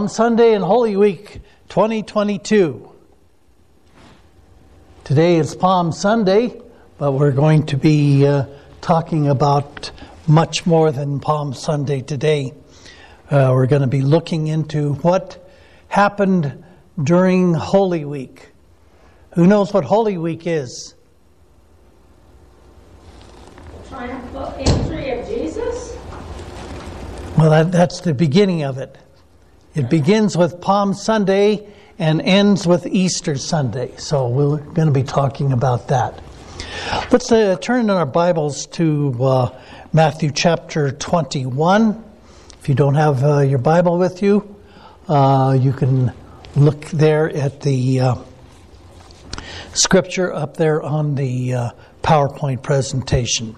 Palm Sunday and Holy Week 2022. Today is Palm Sunday, but we're going to be uh, talking about much more than Palm Sunday today. Uh, we're going to be looking into what happened during Holy Week. Who knows what Holy Week is? Triumphal entry of Jesus? Well, that, that's the beginning of it. It begins with Palm Sunday and ends with Easter Sunday. So we're going to be talking about that. Let's uh, turn in our Bibles to uh, Matthew chapter 21. If you don't have uh, your Bible with you, uh, you can look there at the uh, scripture up there on the uh, PowerPoint presentation.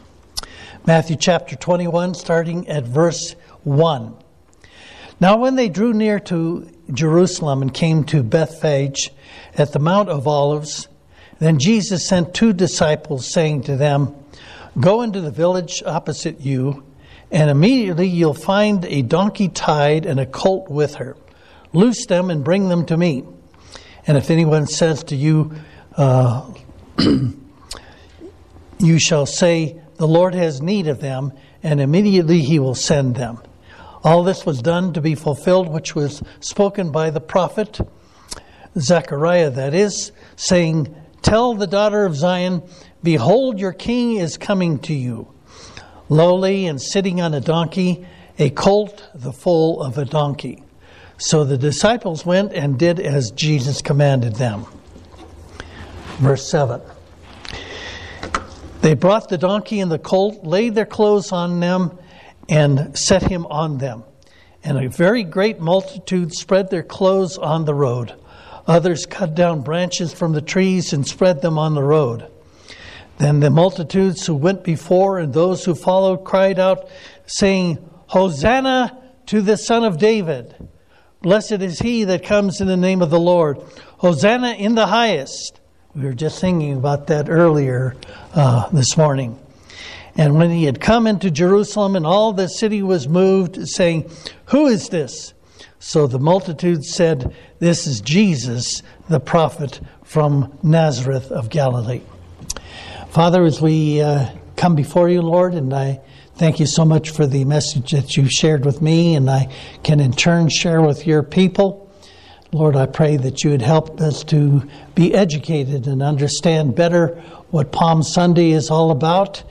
Matthew chapter 21, starting at verse 1. Now, when they drew near to Jerusalem and came to Bethphage at the Mount of Olives, then Jesus sent two disciples, saying to them, Go into the village opposite you, and immediately you'll find a donkey tied and a colt with her. Loose them and bring them to me. And if anyone says to you, uh, You shall say, The Lord has need of them, and immediately he will send them. All this was done to be fulfilled, which was spoken by the prophet Zechariah, that is, saying, Tell the daughter of Zion, Behold, your king is coming to you, lowly and sitting on a donkey, a colt, the foal of a donkey. So the disciples went and did as Jesus commanded them. Verse 7. They brought the donkey and the colt, laid their clothes on them, and set him on them. And a very great multitude spread their clothes on the road. Others cut down branches from the trees and spread them on the road. Then the multitudes who went before and those who followed cried out, saying, Hosanna to the Son of David! Blessed is he that comes in the name of the Lord. Hosanna in the highest. We were just singing about that earlier uh, this morning. And when he had come into Jerusalem, and all the city was moved, saying, Who is this? So the multitude said, This is Jesus, the prophet from Nazareth of Galilee. Father, as we uh, come before you, Lord, and I thank you so much for the message that you shared with me, and I can in turn share with your people. Lord, I pray that you would help us to be educated and understand better what Palm Sunday is all about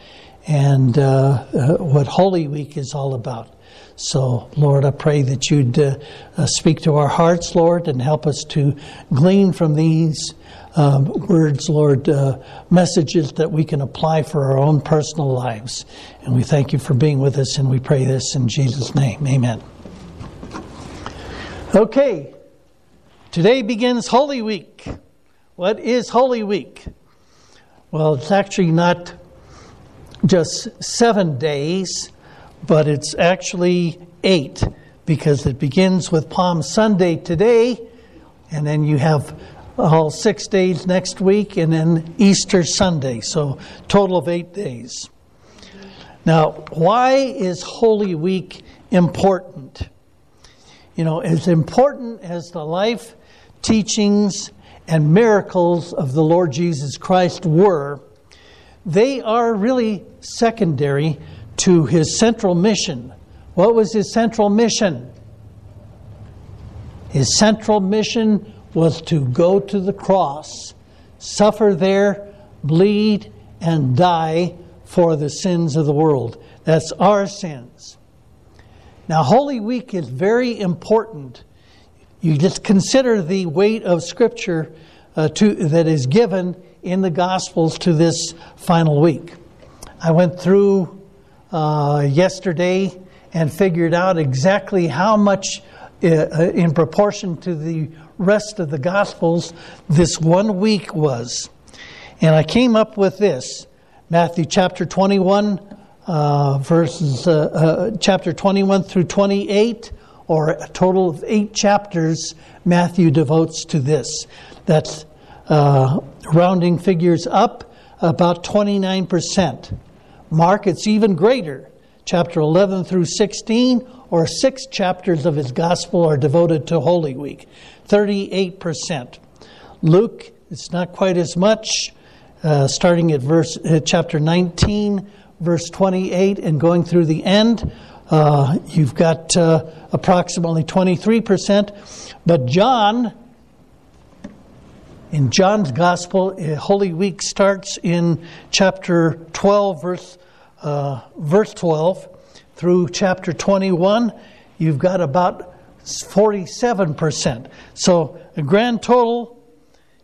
and uh, uh, what Holy Week is all about. So, Lord, I pray that you'd uh, uh, speak to our hearts, Lord, and help us to glean from these um, words, Lord, uh, messages that we can apply for our own personal lives. And we thank you for being with us, and we pray this in Jesus' name. Amen. Okay, today begins Holy Week. What is Holy Week? Well, it's actually not just seven days, but it's actually eight because it begins with Palm Sunday today, and then you have all six days next week, and then Easter Sunday. So, total of eight days. Now, why is Holy Week important? You know, as important as the life, teachings, and miracles of the Lord Jesus Christ were, they are really secondary to his central mission. What was his central mission? His central mission was to go to the cross, suffer there, bleed, and die for the sins of the world. That's our sins. Now, Holy Week is very important. You just consider the weight of Scripture uh, to, that is given in the Gospels to this final week. I went through uh, yesterday and figured out exactly how much, uh, uh, in proportion to the rest of the Gospels, this one week was. And I came up with this Matthew chapter 21, uh, verses, uh, uh, chapter 21 through 28, or a total of eight chapters, Matthew devotes to this. That's uh, rounding figures up about 29%. Mark, it's even greater, chapter 11 through 16, or six chapters of his gospel are devoted to Holy Week, 38%. Luke, it's not quite as much, uh, starting at verse uh, chapter 19, verse 28, and going through the end. Uh, you've got uh, approximately 23%. But John, in John's Gospel, uh, Holy Week starts in chapter 12, verse, uh, verse 12, through chapter 21. You've got about 47%. So a grand total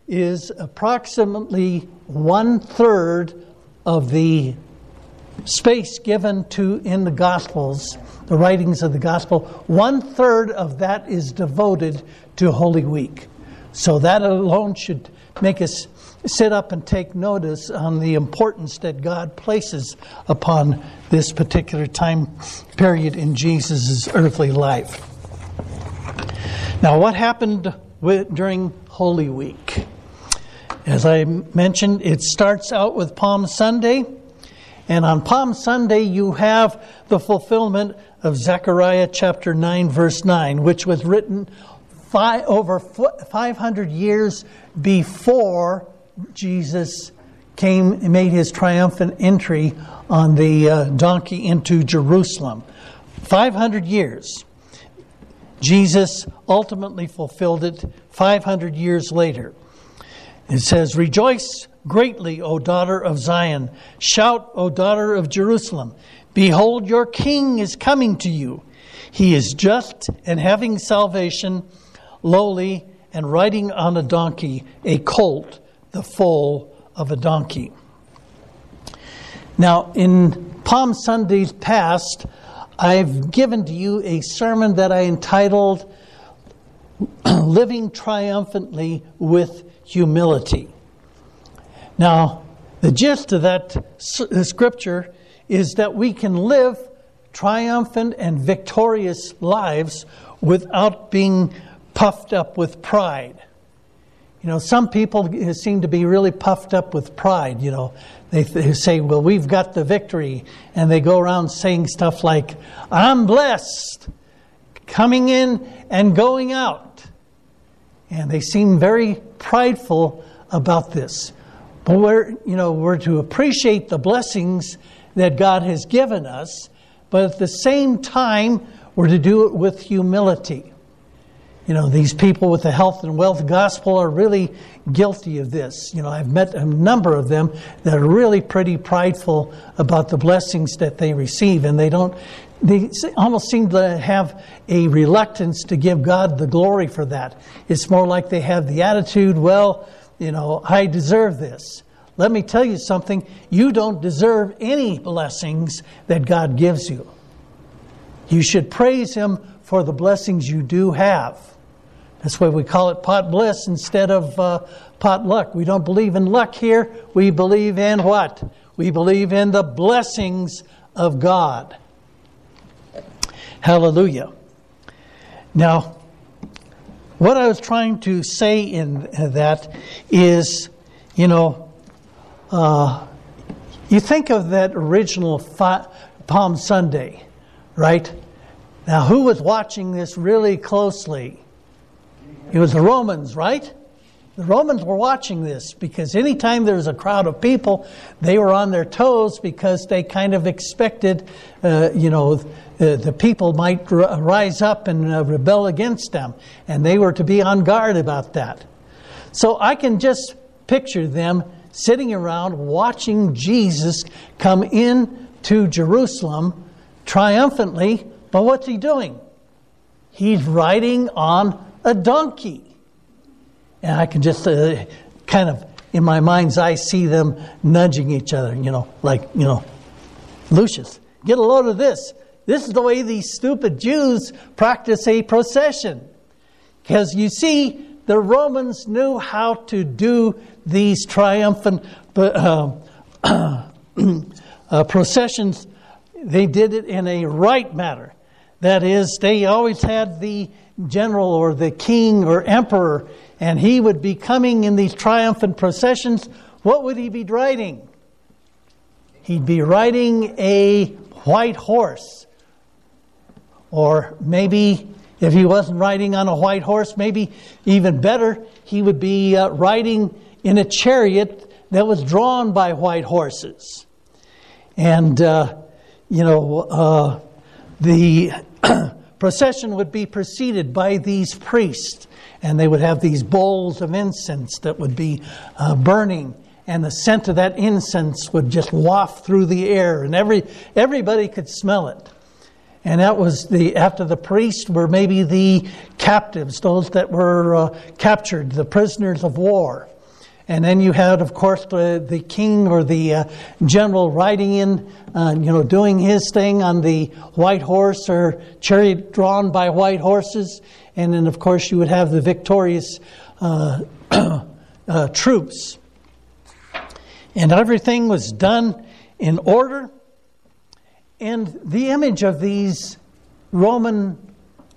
is approximately one third of the space given to in the Gospels, the writings of the Gospel, one third of that is devoted to Holy Week. So that alone should make us sit up and take notice on the importance that God places upon this particular time period in Jesus' earthly life. Now, what happened with, during Holy Week? As I mentioned, it starts out with Palm Sunday. And on Palm Sunday, you have the fulfillment of Zechariah chapter 9, verse 9, which was written five, over 500 years before Jesus came and made his triumphant entry on the uh, donkey into Jerusalem. 500 years. Jesus ultimately fulfilled it 500 years later. It says, Rejoice greatly, O daughter of Zion. Shout, O daughter of Jerusalem. Behold, your king is coming to you. He is just and having salvation, lowly, and riding on a donkey, a colt, the foal of a donkey. Now, in Palm Sundays past, I've given to you a sermon that I entitled Living Triumphantly with Humility. Now, the gist of that uh, scripture is that we can live triumphant and victorious lives without being puffed up with pride. You know, some people seem to be really puffed up with pride. You know, they, they, say, well, we've got the victory. And they go around saying stuff like, I'm blessed, coming in and going out. And they seem very prideful about this. But we're, you know, we're to appreciate the blessings that God has given us, but at the same time, we're to do it with humility. You know, these people with the health and wealth gospel are really guilty of this. You know, I've met a number of them that are really pretty prideful about the blessings that they receive, and they don't, they almost seem to have a reluctance to give God the glory for that. It's more like they have the attitude, well, you know, I deserve this. Let me tell you something. You don't deserve any blessings that God gives you. You should praise Him for the blessings you do have. That's why we call it pot bliss instead of uh, pot luck. We don't believe in luck here. We believe in what? We believe in the blessings of God. Hallelujah. Now, what I was trying to say in that is, you know, uh, you think of that original Palm Sunday, right? Now, who was watching this really closely? It was the Romans, right? The Romans were watching this because anytime there was a crowd of people, they were on their toes because they kind of expected, uh, you know, uh, the people might r- rise up and uh, rebel against them, and they were to be on guard about that. So I can just picture them sitting around watching Jesus come in to Jerusalem triumphantly, but what's he doing? He's riding on a donkey. And I can just uh, kind of, in my mind's eye, see them nudging each other, you know, like, you know, Lucius, get a load of this. This is the way these stupid Jews practice a procession. Because you see, the Romans knew how to do these triumphant uh, uh, processions. They did it in a right manner. That is, they always had the general or the king or emperor and he would be coming in these triumphant processions, what would he be riding? He'd be riding a white horse or maybe if he wasn't riding on a white horse, maybe even better, he would be uh, riding in a chariot that was drawn by white horses. And, uh, you know, uh, the procession would be preceded by these priests, and they would have these bowls of incense that would be uh, burning and the scent of that incense would just waft through the air, and every everybody could smell it. And that was the after the priests were maybe the captives, those that were uh, captured, the prisoners of war. And then you had, of course, the, the king or the uh, general riding in, uh, you know, doing his thing on the white horse or chariot drawn by white horses. And then, of course, you would have the victorious uh, uh troops and everything was done in order. And the image of these Roman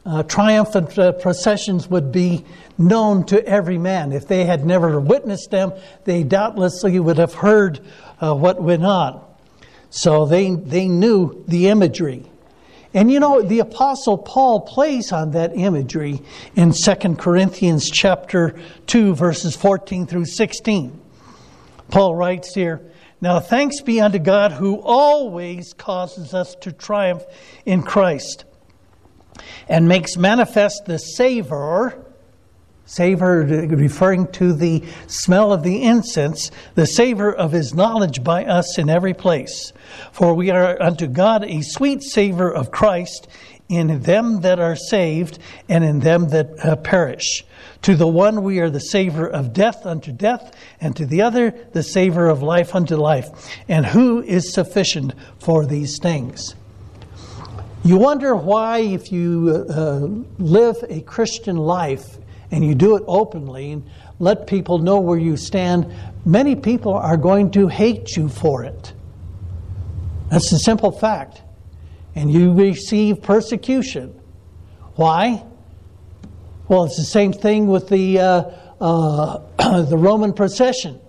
uh, triumphant uh, processions would be known to every man. If they had never witnessed them, they doubtlessly would have heard uh, what went on. So they, they knew the imagery. And you know, the apostle Paul plays on that imagery in 2 Corinthians chapter 2 verses 14 through 16. Paul writes here, Now thanks be unto God who always causes us to triumph in Christ and makes manifest the savor, savor referring to the smell of the incense, the savor of his knowledge by us in every place. For we are unto God a sweet savor of Christ in them that are saved and in them that uh, perish. To the one we are the savor of death unto death, and to the other the savor of life unto life. And who is sufficient for these things? You wonder why, if you uh, live a Christian life and you do it openly and let people know where you stand, many people are going to hate you for it. That's a simple fact. And you receive persecution. Why? Well, it's the same thing with the, uh, uh, the Roman procession.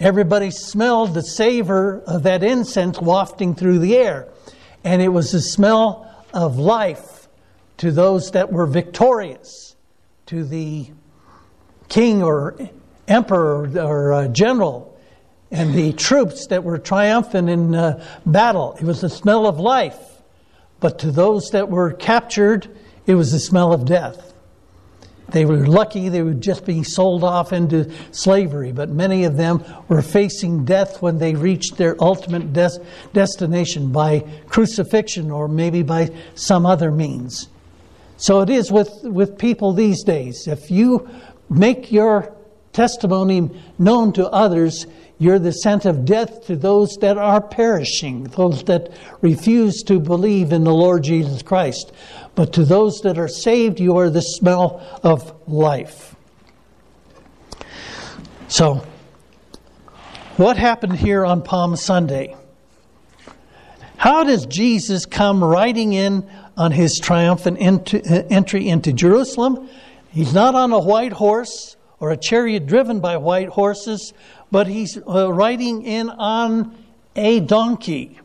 Everybody smelled the savor of that incense wafting through the air. And it was the smell of life to those that were victorious, to the king or emperor or uh, general, and the troops that were triumphant in uh, battle. It was the smell of life. But to those that were captured, it was the smell of death. They were lucky they would just be sold off into slavery, but many of them were facing death when they reached their ultimate des- destination by crucifixion or maybe by some other means. So it is with, with people these days. If you make your testimony known to others, you're the scent of death to those that are perishing, those that refuse to believe in the Lord Jesus Christ. But to those that are saved, you are the smell of life. So, what happened here on Palm Sunday? How does Jesus come riding in on his triumphant entry into Jerusalem? He's not on a white horse or a chariot driven by white horses, but he's uh, riding in on a donkey.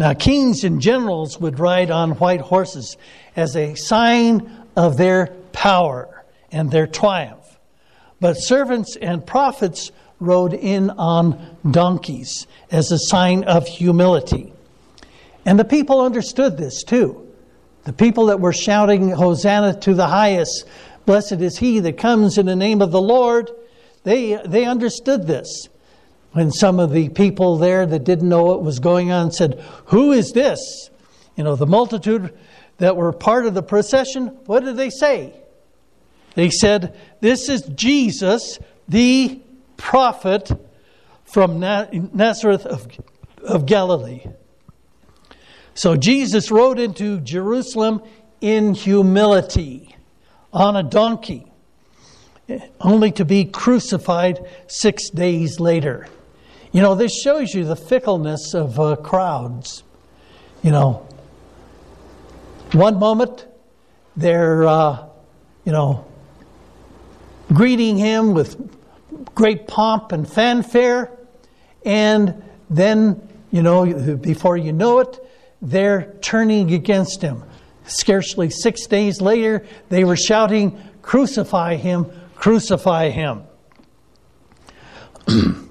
Now, kings and generals would ride on white horses as a sign of their power and their triumph. But servants and prophets rode in on donkeys as a sign of humility. And the people understood this too. The people that were shouting, Hosanna to the highest, blessed is he that comes in the name of the Lord, they, they understood this. When some of the people there that didn't know what was going on said, Who is this? You know, the multitude that were part of the procession, what did they say? They said, This is Jesus, the prophet from Nazareth of, of Galilee. So Jesus rode into Jerusalem in humility on a donkey only to be crucified six days later. You know, this shows you the fickleness of uh, crowds. You know, one moment they're, uh, you know, greeting him with great pomp and fanfare, and then, you know, before you know it, they're turning against him. Scarcely six days later, they were shouting, Crucify him, crucify him.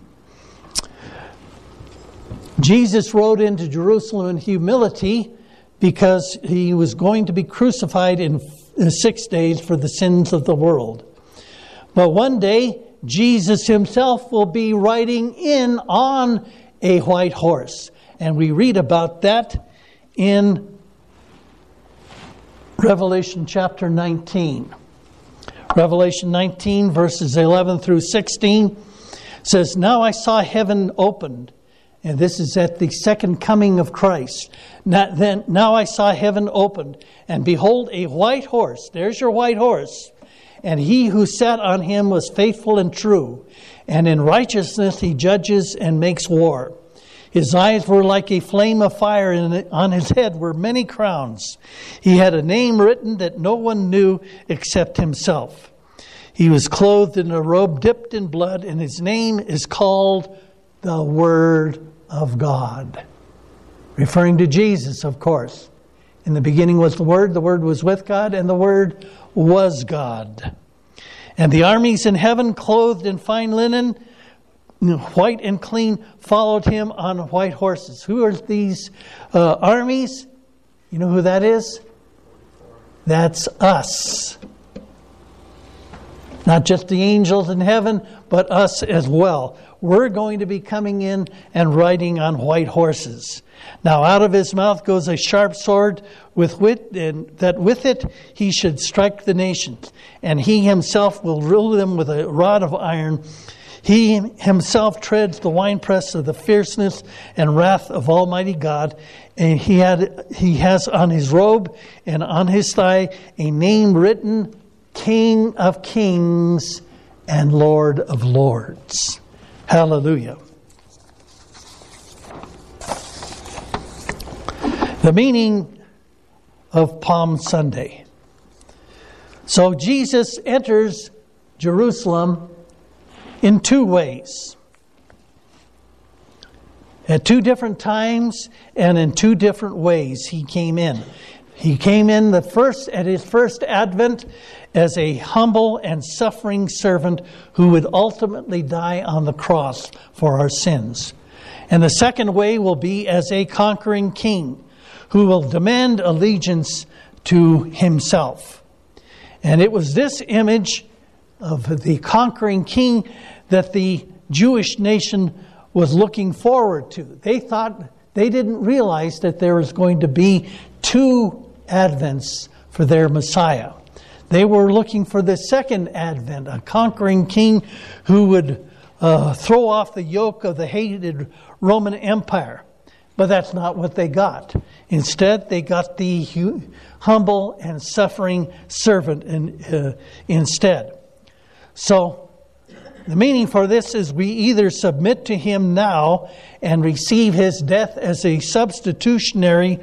Jesus rode into Jerusalem in humility because he was going to be crucified in six days for the sins of the world. But one day, Jesus himself will be riding in on a white horse. And we read about that in Revelation chapter 19. Revelation 19, verses 11 through 16 says, Now I saw heaven opened and this is at the second coming of Christ. Now, then, now I saw heaven opened, and behold, a white horse. There's your white horse. And he who sat on him was faithful and true, and in righteousness he judges and makes war. His eyes were like a flame of fire, and on his head were many crowns. He had a name written that no one knew except himself. He was clothed in a robe dipped in blood, and his name is called the Word of God. Referring to Jesus, of course. In the beginning was the Word, the Word was with God, and the Word was God. And the armies in heaven, clothed in fine linen, white and clean, followed him on white horses. Who are these uh, armies? You know who that is? That's us. Not just the angels in heaven, but us as well we're going to be coming in and riding on white horses. Now, out of his mouth goes a sharp sword, with wit, and that with it he should strike the nations, and he himself will rule them with a rod of iron. He himself treads the winepress of the fierceness and wrath of Almighty God, and he had he has on his robe and on his thigh a name written, King of Kings and Lord of Lords. Hallelujah. The meaning of Palm Sunday. So Jesus enters Jerusalem in two ways. At two different times and in two different ways he came in. He came in the first at his first advent as a humble and suffering servant who would ultimately die on the cross for our sins. And the second way will be as a conquering king who will demand allegiance to himself. And it was this image of the conquering king that the Jewish nation was looking forward to. They thought they didn't realize that there was going to be two advents for their Messiah. They were looking for the second advent, a conquering king who would uh, throw off the yoke of the hated Roman Empire. But that's not what they got. Instead, they got the humble and suffering servant in, uh, instead. So, the meaning for this is we either submit to him now and receive his death as a substitutionary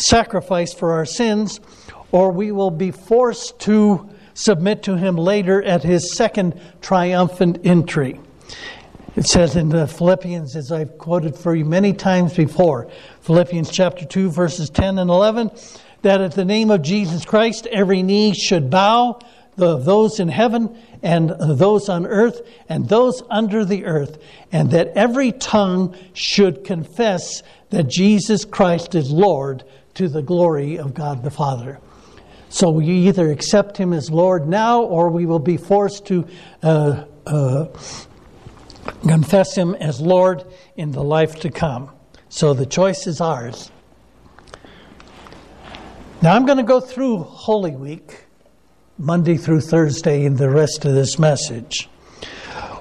sacrifice for our sins, or we will be forced to submit to him later at his second triumphant entry. It says in the Philippians, as I've quoted for you many times before, Philippians chapter 2, verses 10 and 11, that at the name of Jesus Christ every knee should bow, those in heaven and those on earth and those under the earth, and that every tongue should confess that Jesus Christ is Lord to the glory of God the Father. So we either accept Him as Lord now, or we will be forced to uh, uh, confess Him as Lord in the life to come. So the choice is ours. Now I'm going to go through Holy Week, Monday through Thursday, in the rest of this message.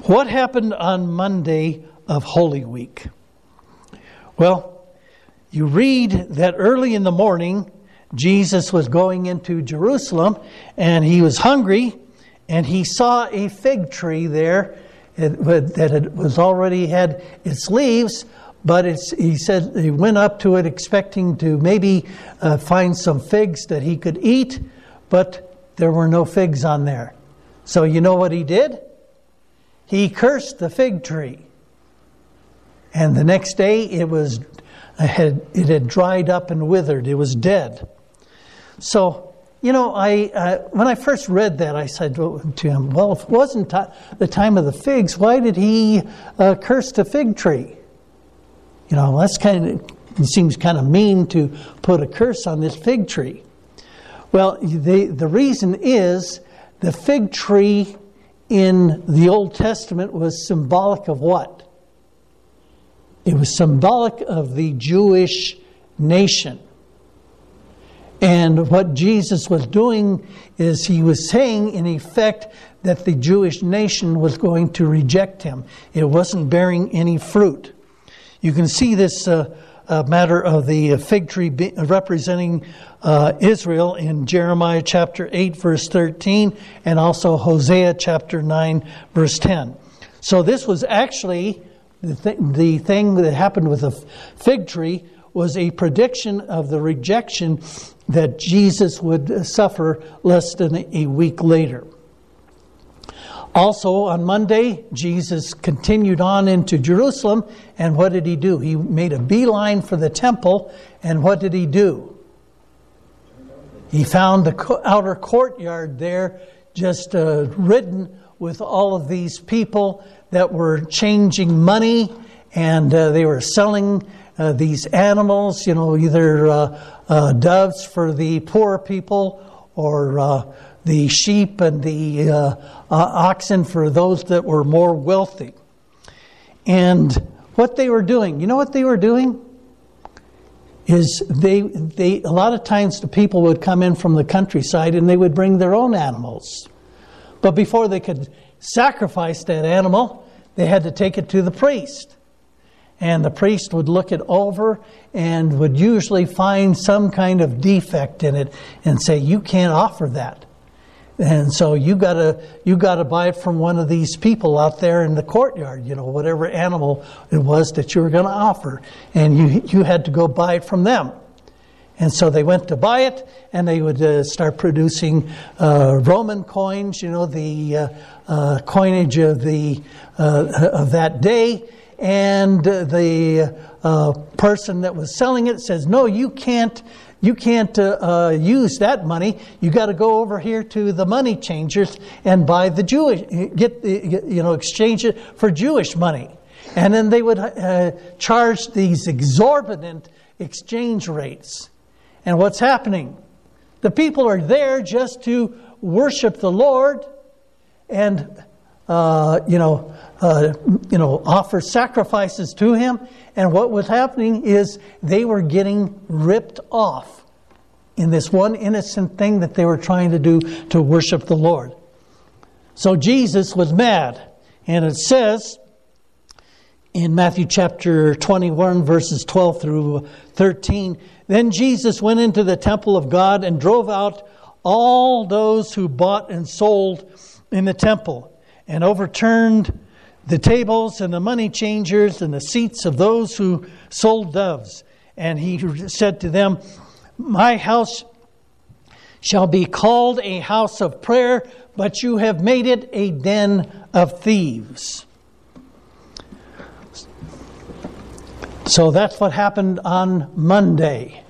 What happened on Monday of Holy Week? Well, you read that early in the morning, Jesus was going into Jerusalem and he was hungry and he saw a fig tree there that it was already had its leaves, but he said he went up to it expecting to maybe uh, find some figs that he could eat, but there were no figs on there. So you know what he did? He cursed the fig tree. And the next day it was had, it had dried up and withered. It was dead. So, you know, I uh, when I first read that, I said to him, "Well, if it wasn't the time of the figs, why did he uh, curse the fig tree?" You know, that's kind of it seems kind of mean to put a curse on this fig tree. Well, the the reason is the fig tree in the Old Testament was symbolic of what? It was symbolic of the Jewish nation. And what Jesus was doing is he was saying, in effect, that the Jewish nation was going to reject him. It wasn't bearing any fruit. You can see this uh, uh, matter of the fig tree be, representing uh, Israel in Jeremiah chapter 8, verse 13, and also Hosea chapter 9, verse 10. So this was actually the, th- the thing that happened with the fig tree was a prediction of the rejection that Jesus would suffer less than a week later. Also, on Monday, Jesus continued on into Jerusalem, and what did he do? He made a beeline for the temple, and what did he do? He found the outer courtyard there just uh, ridden with all of these people that were changing money and uh, they were selling uh, these animals, you know, either uh, uh, doves for the poor people or uh, the sheep and the oxen for those that were more wealthy. And what they were doing, you know what they were doing? Is they, they, a lot of times the people would come in from the countryside and they would bring their own animals. But before they could sacrifice that animal, they had to take it to the priest. And the priest would look it over and would usually find some kind of defect in it and say you can't offer that. And so you gotta you gotta buy it from one of these people out there in the courtyard you know whatever animal it was that you were going to offer. And you you had to go buy it from them. And so they went to buy it, and they would uh, start producing uh, Roman coins, you know, the uh, uh coinage of the uh, of that day and the uh, person that was selling it says, "No, you can't." You can't uh, use that money. You got to go over here to the money changers and buy the Jewish, get you know, exchange it for Jewish money. And then they would charge these exorbitant exchange rates. And what's happening? The people are there just to worship the Lord and, uh, you know, uh, you know, offer sacrifices to him. And what was happening is they were getting ripped off in this one innocent thing that they were trying to do to worship the Lord. So Jesus was mad. And it says in Matthew chapter 21, verses 12 through 13 Then Jesus went into the temple of God and drove out all those who bought and sold in the temple and overturned the tables and the money changers and the seats of those who sold doves. And he said to them, My house shall be called a house of prayer, but you have made it a den of thieves. So that's what happened on Monday.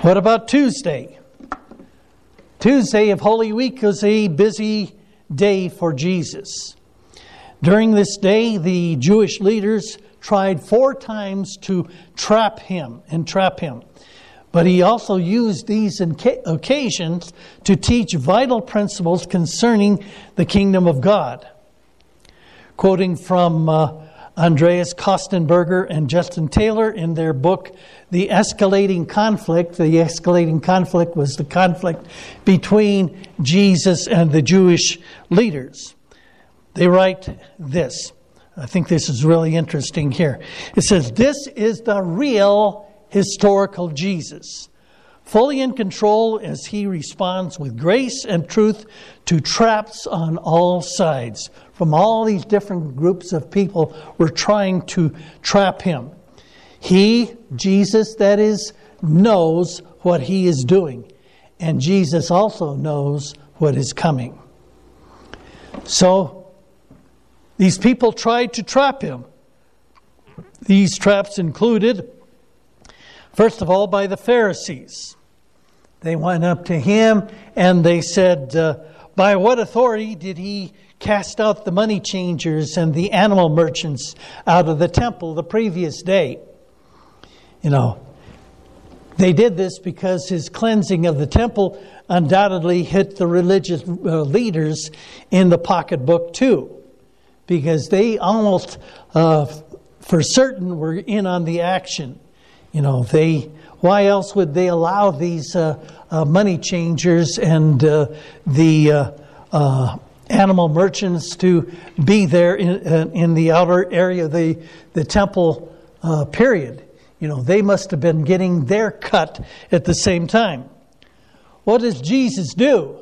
What about Tuesday? Tuesday of Holy Week was a busy day for Jesus. During this day, the Jewish leaders tried four times to trap him and trap him. But he also used these occasions to teach vital principles concerning the kingdom of God. Quoting from uh, Andreas Kostenberger and Justin Taylor in their book, The Escalating Conflict. The escalating conflict was the conflict between Jesus and the Jewish leaders. They write this. I think this is really interesting here. It says, This is the real historical Jesus, fully in control as he responds with grace and truth to traps on all sides. From all these different groups of people were trying to trap him. He, Jesus, that is, knows what he is doing. And Jesus also knows what is coming. So, these people tried to trap him. These traps included, first of all, by the Pharisees. They went up to him and they said, uh, By what authority did he cast out the money changers and the animal merchants out of the temple the previous day? You know, they did this because his cleansing of the temple undoubtedly hit the religious uh, leaders in the pocketbook too, because they almost, uh, for certain, were in on the action. You know, they. Why else would they allow these uh, uh money changers and uh, the uh, animal merchants to be there in, in, the outer area of the, the temple period? You know, they must have been getting their cut at the same time. What does Jesus do?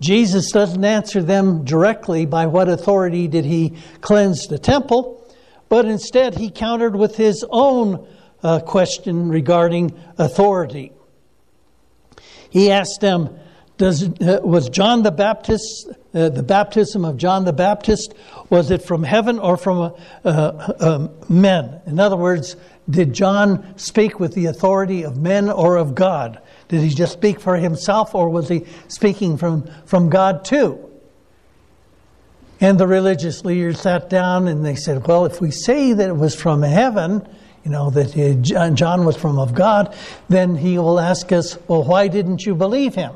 Jesus doesn't answer them directly by what authority did he cleanse the temple, but instead he countered with his own uh, question regarding authority. He asked them, does, uh, was John the Baptist, uh, the baptism of John the Baptist, was it from heaven or from uh, uh, men? In other words, did John speak with the authority of men or of God? Did he just speak for himself or was he speaking from, from God too? And the religious leaders sat down and they said, Well, if we say that it was from heaven, you know, that John was from of God, then he will ask us, Well, why didn't you believe him?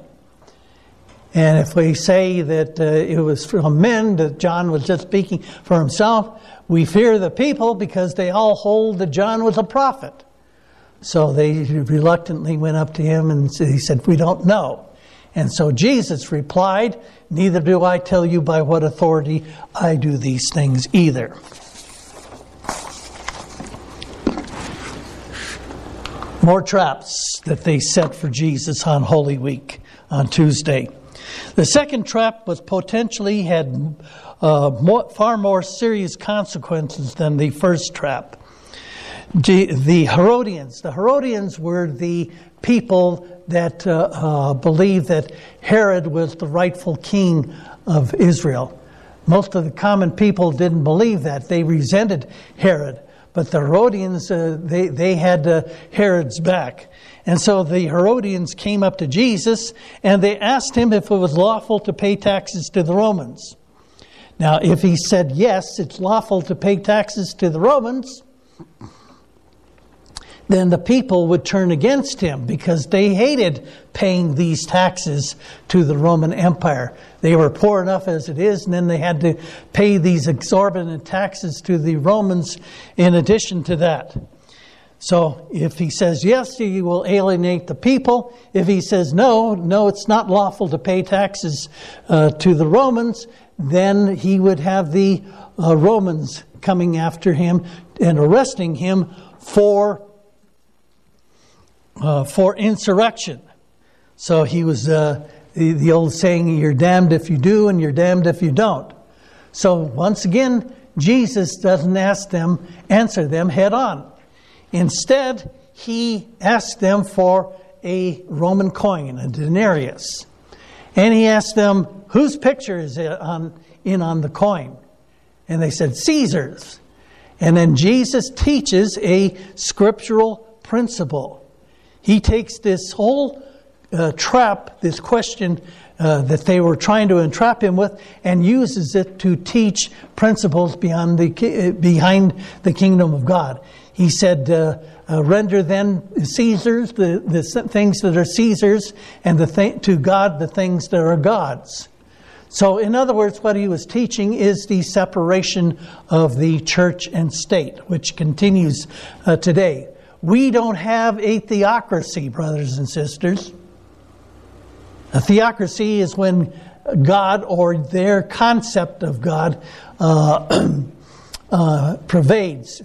And if we say that uh, it was from men, that John was just speaking for himself, we fear the people because they all hold that John was a prophet. So they reluctantly went up to him and he said, We don't know. And so Jesus replied, Neither do I tell you by what authority I do these things either. More traps that they set for Jesus on Holy Week on Tuesday. The second trap was potentially had uh, more, far more serious consequences than the first trap. The Herodians. The Herodians were the people that uh, uh, believed that Herod was the rightful king of Israel. Most of the common people didn't believe that. They resented Herod. But the Herodians, uh, they, they had uh, Herod's back. And so the Herodians came up to Jesus and they asked him if it was lawful to pay taxes to the Romans. Now, if he said yes, it's lawful to pay taxes to the Romans, then the people would turn against him because they hated paying these taxes to the Roman Empire. They were poor enough as it is, and then they had to pay these exorbitant taxes to the Romans in addition to that. So if he says yes, he will alienate the people. If he says no, no, it's not lawful to pay taxes uh, to the Romans, then he would have the uh, Romans coming after him and arresting him for uh, for insurrection. So he was uh, the, the old saying, "You're damned if you do, and you're damned if you don't." So once again, Jesus doesn't ask them, answer them head on. Instead, he asked them for a Roman coin, a denarius. And he asked them, whose picture is it on, in on the coin? And they said, Caesar's. And then Jesus teaches a scriptural principle. He takes this whole uh, trap, this question uh, that they were trying to entrap him with, and uses it to teach principles beyond the, behind the kingdom of God. He said, uh, uh, "Render then Caesar's the, the things that are Caesar's, and the th- to God the things that are God's." So, in other words, what he was teaching is the separation of the church and state, which continues uh, today. We don't have a theocracy, brothers and sisters. A theocracy is when God or their concept of God uh, uh, pervades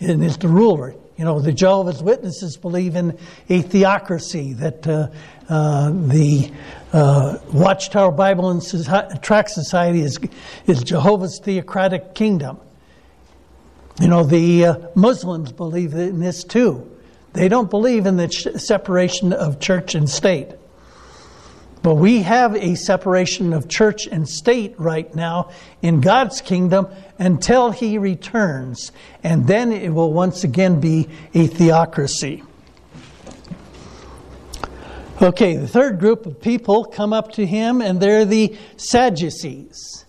and is the ruler. You know, the Jehovah's Witnesses believe in a theocracy, that uh, uh, the uh, Watchtower Bible and Tract Society is, is Jehovah's theocratic kingdom. You know, the uh, Muslims believe in this too. They don't believe in the ch- separation of church and state. But we have a separation of church and state right now in God's kingdom until he returns. And then it will once again be a theocracy. Okay, the third group of people come up to him, and they're the Sadducees.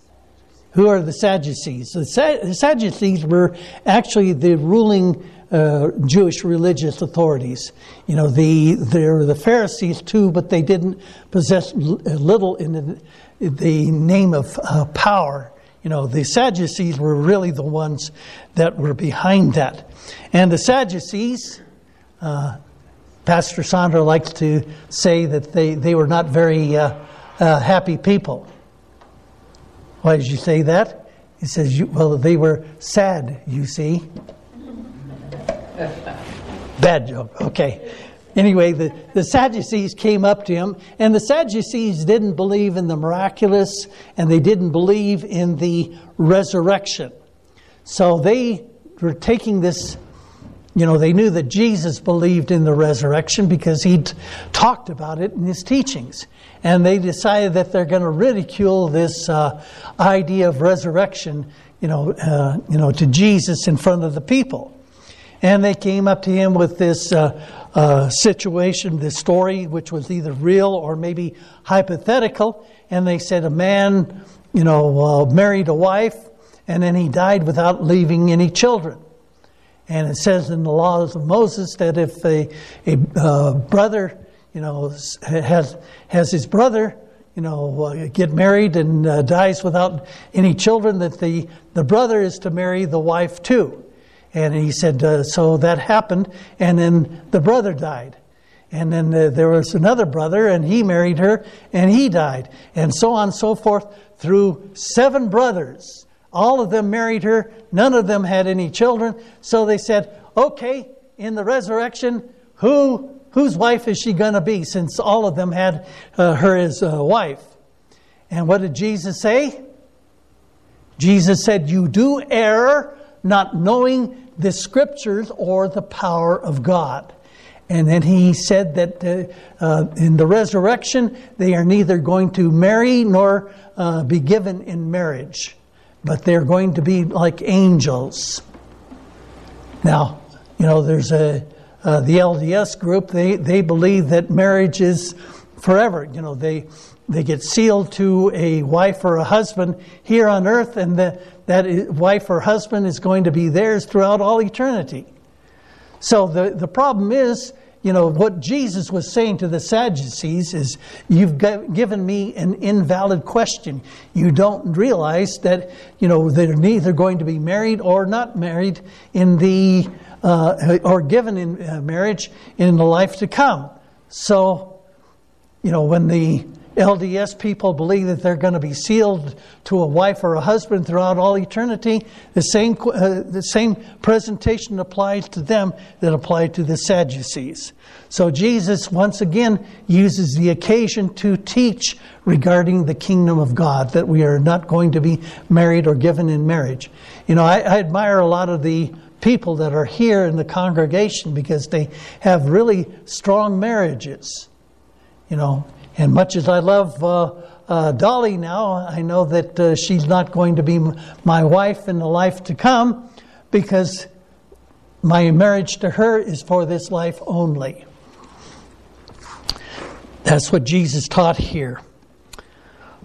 Who are the Sadducees? The, Sadducees were actually the ruling uh, Jewish religious authorities. You know, the they're the Pharisees too, but they didn't possess little in the, the name of uh, power. You know, the Sadducees were really the ones that were behind that, and the Sadducees. Uh, Pastor Sandra likes to say that they, they were not very uh, uh, happy people. Why did you say that? He says, you, well, they were sad, you see. Bad joke, okay. Anyway, the, the Sadducees came up to him, and the Sadducees didn't believe in the miraculous, and they didn't believe in the resurrection. So they were taking this you know, they knew that Jesus believed in the resurrection because he'd talked about it in his teachings. And they decided that they're going to ridicule this uh, idea of resurrection, you know, uh, you know, to Jesus in front of the people. And they came up to him with this uh, uh situation, this story, which was either real or maybe hypothetical. And they said a man, you know, uh, married a wife, and then he died without leaving any children. And it says in the laws of Moses that if a, a uh, brother, you know, has, has his brother, you know, uh, get married and uh, dies without any children, that the, the brother is to marry the wife too. And he said, uh, so that happened, and then the brother died. And then uh, there was another brother, and he married her, and he died. And so on and so forth through seven brothers all of them married her. None of them had any children. So they said, okay, in the resurrection, who, whose wife is she going to be since all of them had uh, her as a wife? And what did Jesus say? Jesus said, You do err, not knowing the scriptures or the power of God. And then he said that uh, uh, in the resurrection, they are neither going to marry nor uh, be given in marriage but they're going to be like angels. Now, you know, there's a uh, the LDS group. They they believe that marriage is forever. You know, they they get sealed to a wife or a husband here on earth, and the, that wife or husband is going to be theirs throughout all eternity. So the the problem is you know, what Jesus was saying to the Sadducees is, You've given me an invalid question. You don't realize that, you know, they're neither going to be married or not married in the, uh, or given in uh, marriage in the life to come. So, you know, when the LDS people believe that they're going to be sealed to a wife or a husband throughout all eternity. The same, uh, the same presentation applies to them that applied to the Sadducees. So Jesus once again uses the occasion to teach regarding the kingdom of God, that we are not going to be married or given in marriage. You know, I, I admire a lot of the people that are here in the congregation because they have really strong marriages. You know, and much as I love uh, uh, Dolly now, I know that uh, she's not going to be my wife in the life to come because my marriage to her is for this life only. That's what Jesus taught here.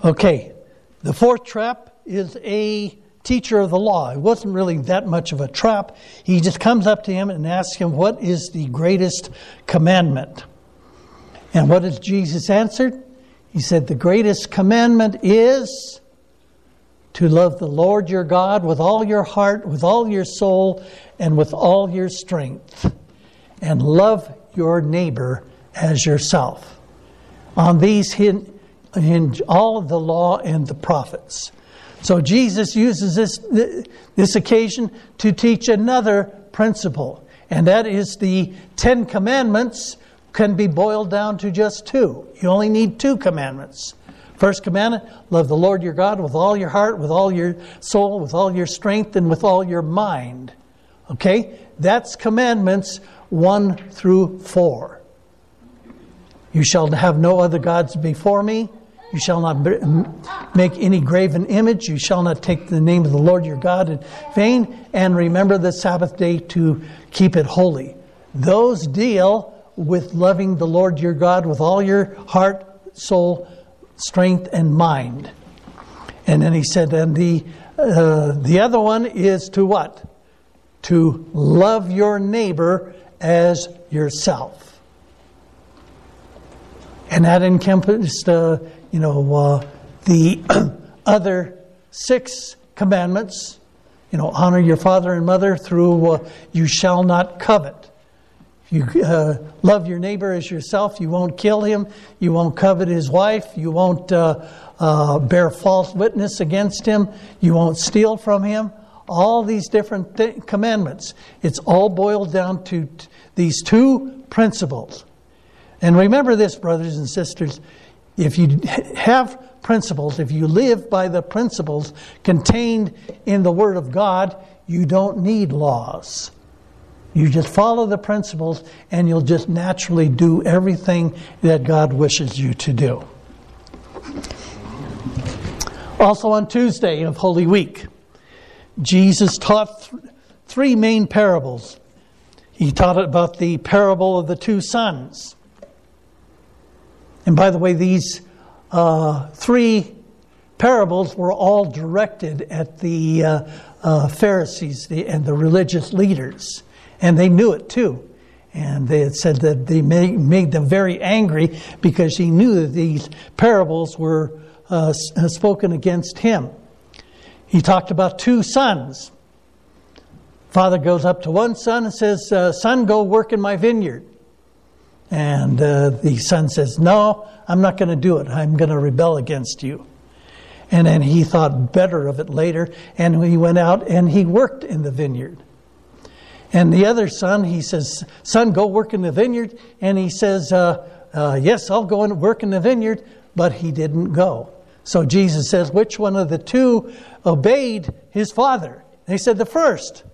Okay, the fourth trap is a teacher of the law. It wasn't really that much of a trap. He just comes up to him and asks him, What is the greatest commandment? And what has Jesus answered? He said, The greatest commandment is to love the Lord your God with all your heart, with all your soul, and with all your strength, and love your neighbor as yourself. On these hinge all of the law and the prophets. So Jesus uses this, this occasion to teach another principle, and that is the Ten Commandments can be boiled down to just two. You only need two commandments. First commandment love the Lord your God with all your heart, with all your soul, with all your strength, and with all your mind. Okay? That's commandments one through four. You shall have no other gods before me. You shall not make any graven image. You shall not take the name of the Lord your God in vain. And remember the Sabbath day to keep it holy. Those deal with loving the Lord your God with all your heart, soul, strength, and mind. And then he said, and the, uh, the other one is to what? To love your neighbor as yourself. And that encompassed, uh, you know, uh, the other six commandments. You know, honor your father and mother through uh, you shall not covet. You uh, love your neighbor as yourself. You won't kill him. You won't covet his wife. You won't uh, uh, bear false witness against him. You won't steal from him. All these different th- commandments. It's all boiled down to t- these two principles. And remember this, brothers and sisters if you have principles, if you live by the principles contained in the Word of God, you don't need laws. You just follow the principles and you'll just naturally do everything that God wishes you to do. Also, on Tuesday of Holy Week, Jesus taught th- three main parables. He taught about the parable of the two sons. And by the way, these uh, three parables were all directed at the uh, uh, Pharisees and the religious leaders. And they knew it too. And they had said that they made, made them very angry because he knew that these parables were uh, uh, spoken against him. He talked about two sons. Father goes up to one son and says, uh, Son, go work in my vineyard. And uh, the son says, No, I'm not going to do it. I'm going to rebel against you. And then he thought better of it later, and he went out and he worked in the vineyard. And the other son, he says, Son, go work in the vineyard. And he says, uh, uh, Yes, I'll go and work in the vineyard. But he didn't go. So Jesus says, Which one of the two obeyed his father? They said, The first.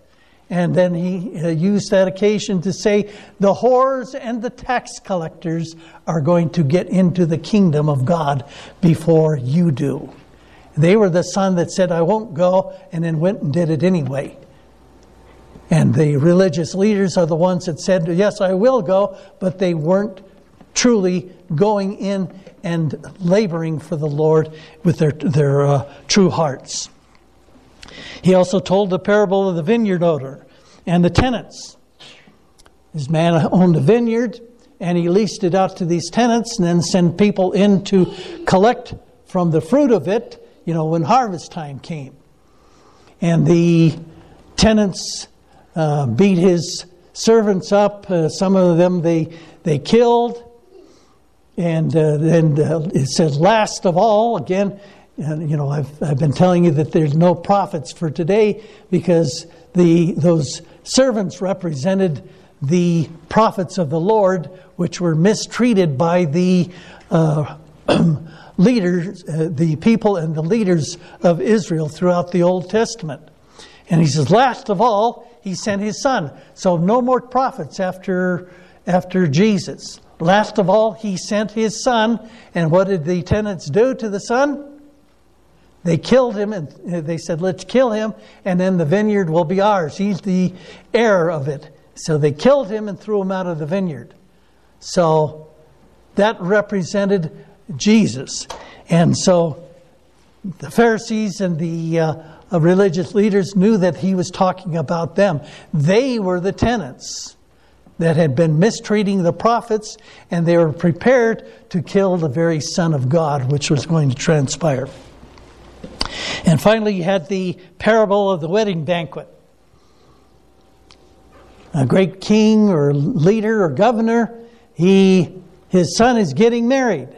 And then he uh, used that occasion to say, the whores and the tax collectors are going to get into the kingdom of God before you do. They were the son that said, I won't go, and then went and did it anyway. And the religious leaders are the ones that said, Yes, I will go, but they weren't truly going in and laboring for the Lord with their, their uh, true hearts. He also told the parable of the vineyard owner and the tenants. This man owned a vineyard and he leased it out to these tenants and then sent people in to collect from the fruit of it, you know, when harvest time came. And the tenants uh, beat his servants up. Uh, some of them they, they killed. And uh, then uh, it says, last of all, again, and, you know, I've, I've been telling you that there's no prophets for today because the, those servants represented the prophets of the Lord, which were mistreated by the uh, leaders, uh, the people and the leaders of Israel throughout the Old Testament. And he says, last of all, he sent his son. So no more prophets after, after Jesus. Last of all, he sent his son. And what did the tenants do to the son? They killed him and they said, Let's kill him, and then the vineyard will be ours. He's the heir of it. So they killed him and threw him out of the vineyard. So that represented Jesus. And so the Pharisees and the uh, religious leaders knew that he was talking about them. They were the tenants that had been mistreating the prophets, and they were prepared to kill the very Son of God, which was going to transpire. And finally, you had the parable of the wedding banquet. A great king or leader or governor, he, his son is getting married.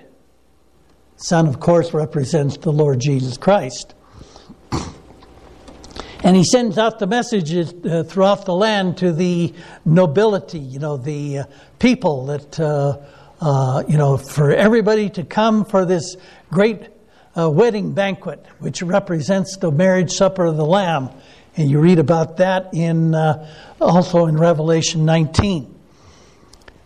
Son, of course, represents the Lord Jesus Christ. And he sends out the messages uh, throughout the land to the nobility, you know, the uh, people that, uh, uh you know, for everybody to come for this great uh, wedding banquet, which represents the marriage supper of the Lamb. And you read about that in uh, also in Revelation 19.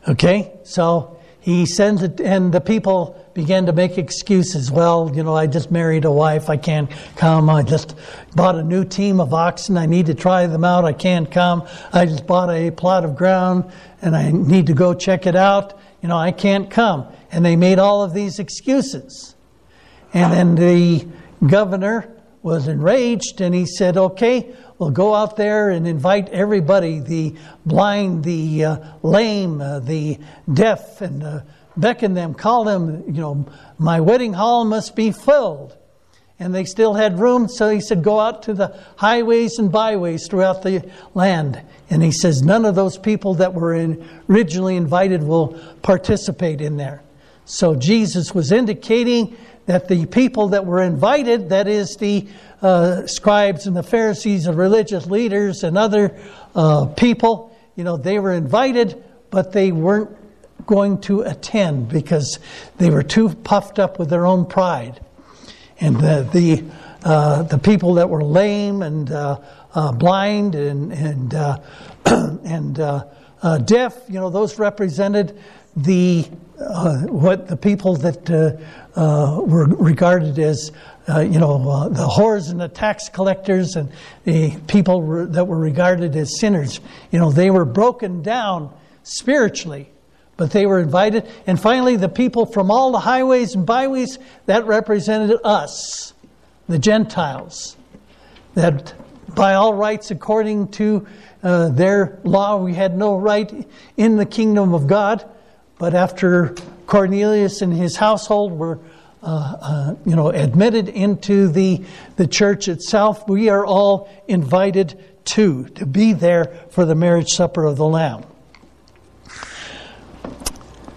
Okay, so he sends it, and the people began to make excuses. Well, you know, I just married a wife. I can't come. I just bought a new team of oxen. I need to try them out. I can't come. I just bought a plot of ground and I need to go check it out. You know, I can't come. And they made all of these excuses. And then the governor was enraged and he said, okay, we'll go out there and invite everybody the blind, the uh, lame, uh, the deaf, and uh, beckon them, call them, you know, my wedding hall must be filled. And they still had room, so he said, Go out to the highways and byways throughout the land. And he says, None of those people that were in, originally invited will participate in there. So Jesus was indicating that the people that were invited, that is, the uh, scribes and the Pharisees and religious leaders and other uh, people, you know, they were invited, but they weren't going to attend because they were too puffed up with their own pride. And the, the, uh, the people that were lame and uh, uh, blind and, and, uh, and uh, uh, deaf, you know, those represented the, what the people that were regarded as uh, you know, uh, the whores and the tax collectors and the people re- that were regarded as sinners. You know, they were broken down spiritually but they were invited. And finally, the people from all the highways and byways, that represented us, the Gentiles. That by all rights, according to uh, their law, we had no right in the kingdom of God. But after Cornelius and his household were uh, uh, you know, admitted into the, the church itself, we are all invited to, to be there for the marriage supper of the Lamb.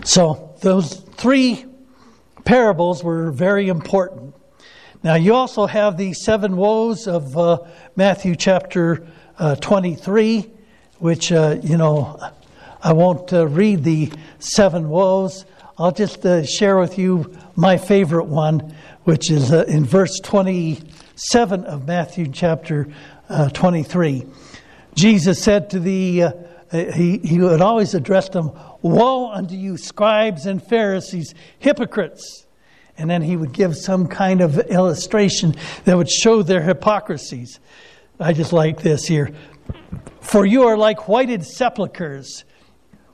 So those three parables were very important. Now, you also have the seven woes of uh, Matthew chapter uh, 23, which, uh, you know, I won't uh, read the seven woes. I'll just uh, share with you my favorite one, which is uh, in verse 27 of Matthew chapter 23. Jesus said to the, he, he would always address them, Woe unto you, scribes and Pharisees, hypocrites! And then he would give some kind of illustration that would show their hypocrisies. I just like this here. For you are like whited sepulchres,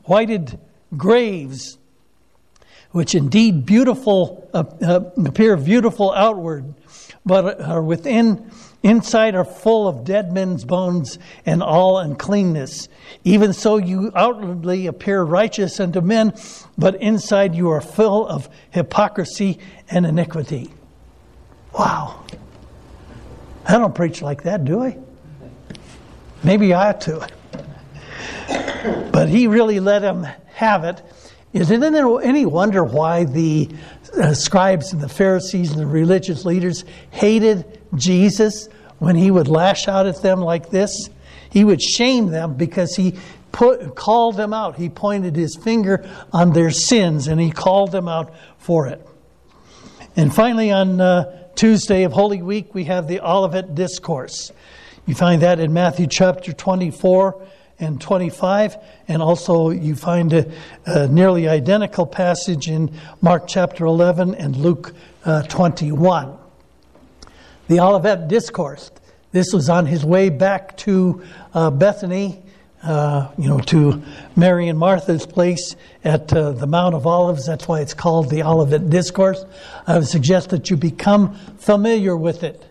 whited graves, which indeed beautiful uh, uh, appear beautiful outward, but are within Inside are full of dead men's bones and all uncleanness. Even so, you outwardly appear righteous unto men, but inside you are full of hypocrisy and iniquity. Wow. I don't preach like that, do I? Maybe I ought to. But he really let him have it. Is it any wonder why the uh, scribes and the Pharisees and the religious leaders hated Jesus when he would lash out at them like this. He would shame them because he put, called them out. He pointed his finger on their sins and he called them out for it. And finally, on uh, Tuesday of Holy Week, we have the Olivet Discourse. You find that in Matthew chapter 24 and 25, and also you find a, a nearly identical passage in Mark chapter 11 and Luke uh, 21 the Olivet Discourse. This was on his way back to uh, Bethany, uh, you know, to Mary and Martha's place at uh, the Mount of Olives. That's why it's called the Olivet Discourse. I would suggest that you become familiar with it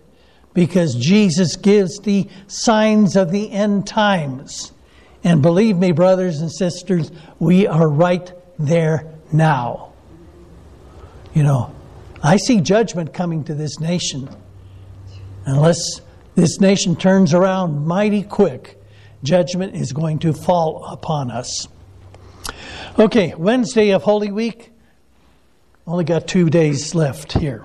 because Jesus gives the signs of the end times. And believe me, brothers and sisters, we are right there now. You know, I see judgment coming to this nation. Unless this nation turns around mighty quick, judgment is going to fall upon us. Okay, Wednesday of Holy Week. Only got two days left here.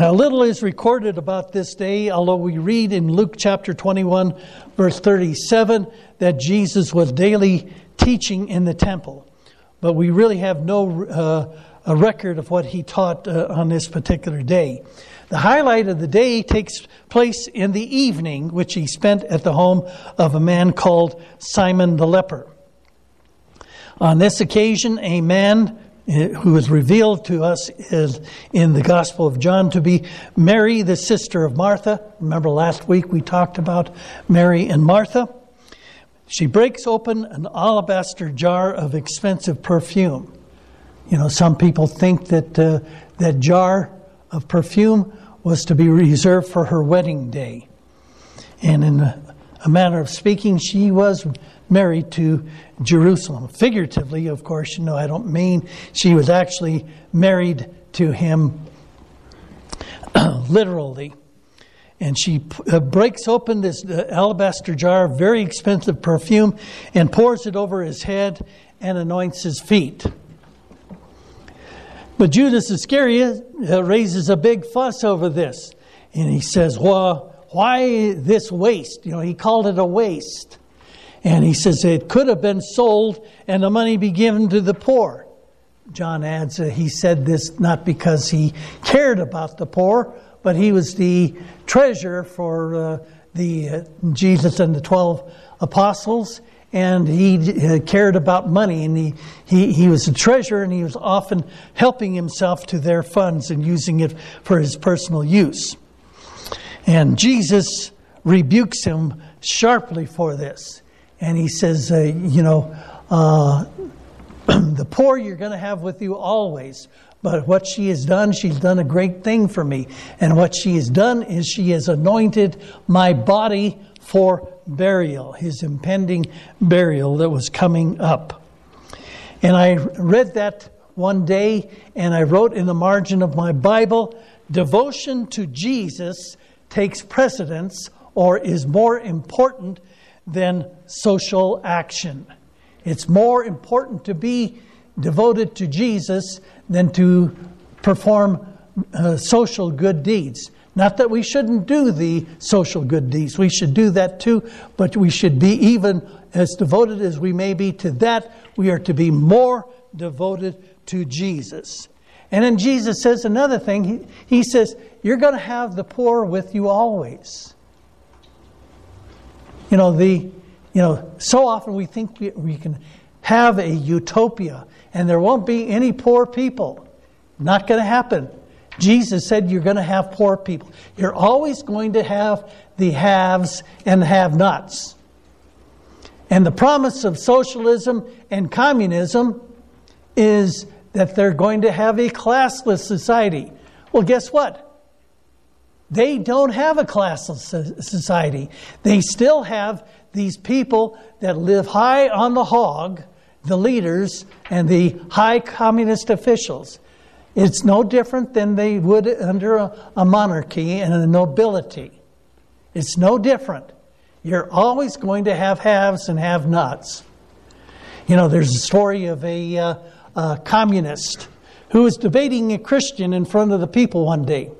Now, little is recorded about this day, although we read in Luke chapter 21, verse 37, that Jesus was daily teaching in the temple. But we really have no uh, a record of what he taught uh, on this particular day. The highlight of the day takes place in the evening, which he spent at the home of a man called Simon the leper. On this occasion, a man who is revealed to us is in the Gospel of John to be Mary, the sister of Martha. Remember last week we talked about Mary and Martha. She breaks open an alabaster jar of expensive perfume. You know, some people think that uh, that jar of perfume was to be reserved for her wedding day. And in a, a manner of speaking, she was married to Jerusalem. Figuratively, of course, you know, I don't mean she was actually married to him literally. And she uh, breaks open this uh, alabaster jar of very expensive perfume and pours it over his head and anoints his feet. But Judas Iscariot uh, raises a big fuss over this. And he says, Well, why this waste? You know, he called it a waste. And he says it could have been sold and the money be given to the poor. John adds, that he said this not because he cared about the poor, but he was the treasurer for uh, the uh, Jesus and the twelve apostles, and he uh, cared about money, and he, he, he was a treasurer, and he was often helping himself to their funds and using it for his personal use. And Jesus rebukes him sharply for this and he says, uh, you know, uh, the poor you're going to have with you always. But what she has done, she's done a great thing for me. And what she has done is she has anointed my body for burial, his impending burial that was coming up. And I read that one day, and I wrote in the margin of my Bible devotion to Jesus takes precedence or is more important than social action. It's more important to be devoted to Jesus than to perform uh, social good deeds. Not that we shouldn't do the social good deeds, we should do that too, but we should be even as devoted as we may be to that, we are to be more devoted to Jesus. And then Jesus says another thing. He, he says, You're going to have the poor with you always. You know, the, you know, so often we think we, we can have a utopia and there won't be any poor people. Not going to happen. Jesus said you're going to have poor people. You're always going to have the haves and have nots. And the promise of socialism and communism is that they're going to have a classless society. Well, guess what? They don't have a classless society. They still have these people that live high on the hog, the leaders and the high communist officials. It's no different than they would under a, a monarchy and a nobility. It's no different. You're always going to have haves and have nots. You know, there's a story of a, uh, a communist who was debating a Christian in front of the people one day.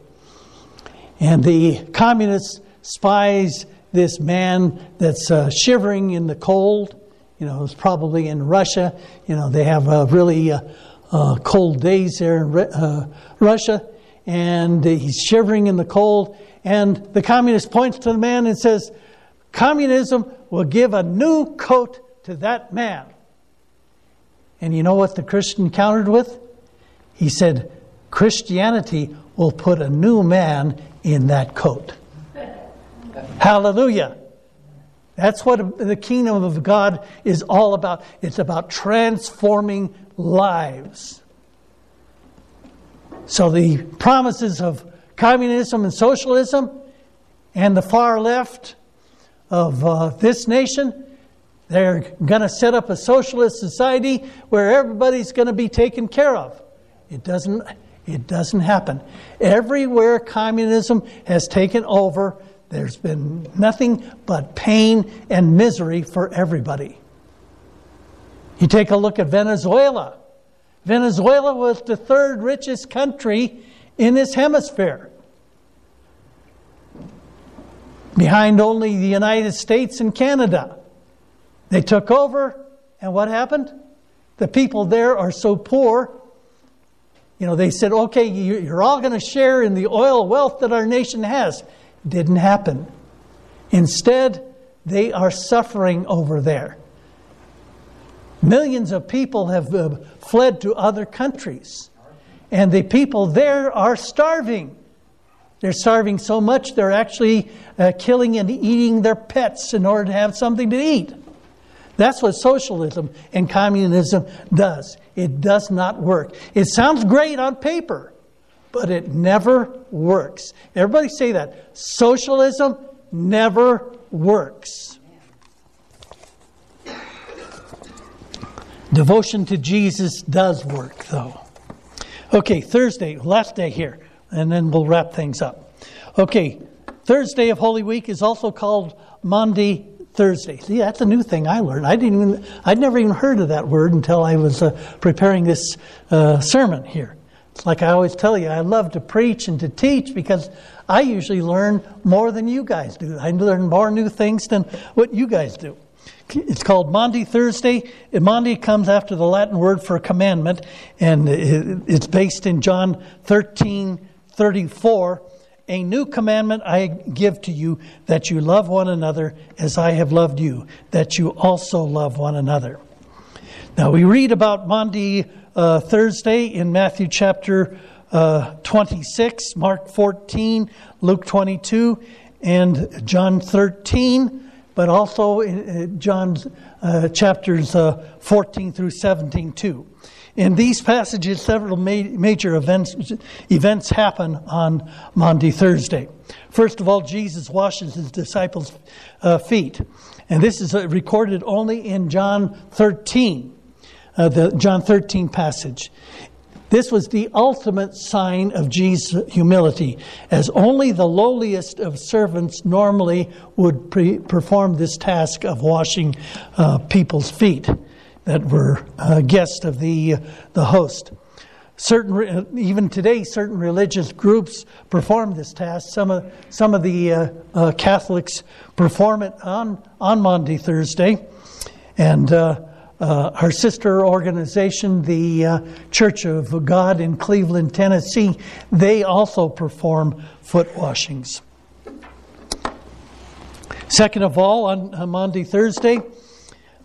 And the communist spies this man that's uh, shivering in the cold. You know, it's probably in Russia. You know, they have uh, really uh, cold days there in uh, Russia. And he's shivering in the cold. And the communist points to the man and says, Communism will give a new coat to that man. And you know what the Christian countered with? He said, Christianity will put a new man in that coat. Hallelujah. That's what the kingdom of God is all about. It's about transforming lives. So the promises of communism and socialism and the far left of uh, this nation, they're going to set up a socialist society where everybody's going to be taken care of. It doesn't it doesn't happen. Everywhere communism has taken over, there's been nothing but pain and misery for everybody. You take a look at Venezuela. Venezuela was the third richest country in this hemisphere, behind only the United States and Canada. They took over, and what happened? The people there are so poor you know, they said, okay, you're all going to share in the oil wealth that our nation has. Didn't happen. Instead, they are suffering over there. Millions of people have uh, fled to other countries, and the people there are starving. They're starving so much they're actually uh, killing and eating their pets in order to have something to eat. That's what socialism and communism does. It does not work. It sounds great on paper, but it never works. Everybody say that. Socialism never works. Devotion to Jesus does work, though. Okay, Thursday, last day here, and then we'll wrap things up. Okay, Thursday of Holy Week is also called Maundy Thursday. See, that's a new thing I learned. I didn't even, I'd never even heard of that word until I was uh, preparing this uh, sermon here. It's like I always tell you, I love to preach and to teach because I usually learn more than you guys do. I learn more new things than what you guys do. It's called Maundy Thursday. Maundy comes after the Latin word for commandment, and it's based in John 13 34. A new commandment I give to you that you love one another as I have loved you, that you also love one another. Now, we read about Maundy uh, Thursday in Matthew chapter uh, 26, Mark 14, Luke 22, and John 13, but also in John uh, chapters uh, 14 through 17, too. In these passages, several ma- major events, events happen on Maundy Thursday. First of all, Jesus washes his disciples' uh, feet. And this is uh, recorded only in John 13, uh, the John 13 passage. This was the ultimate sign of Jesus' humility, as only the lowliest of servants normally would pre- perform this task of washing uh, people's feet that were uh, guests of the, the host. Certain, even today, certain religious groups perform this task. Some of, some of the uh, uh, Catholics perform it on, on Maundy Thursday. And uh, uh, our sister organization, the uh, Church of God in Cleveland, Tennessee, they also perform foot washings. Second of all, on Maundy Thursday,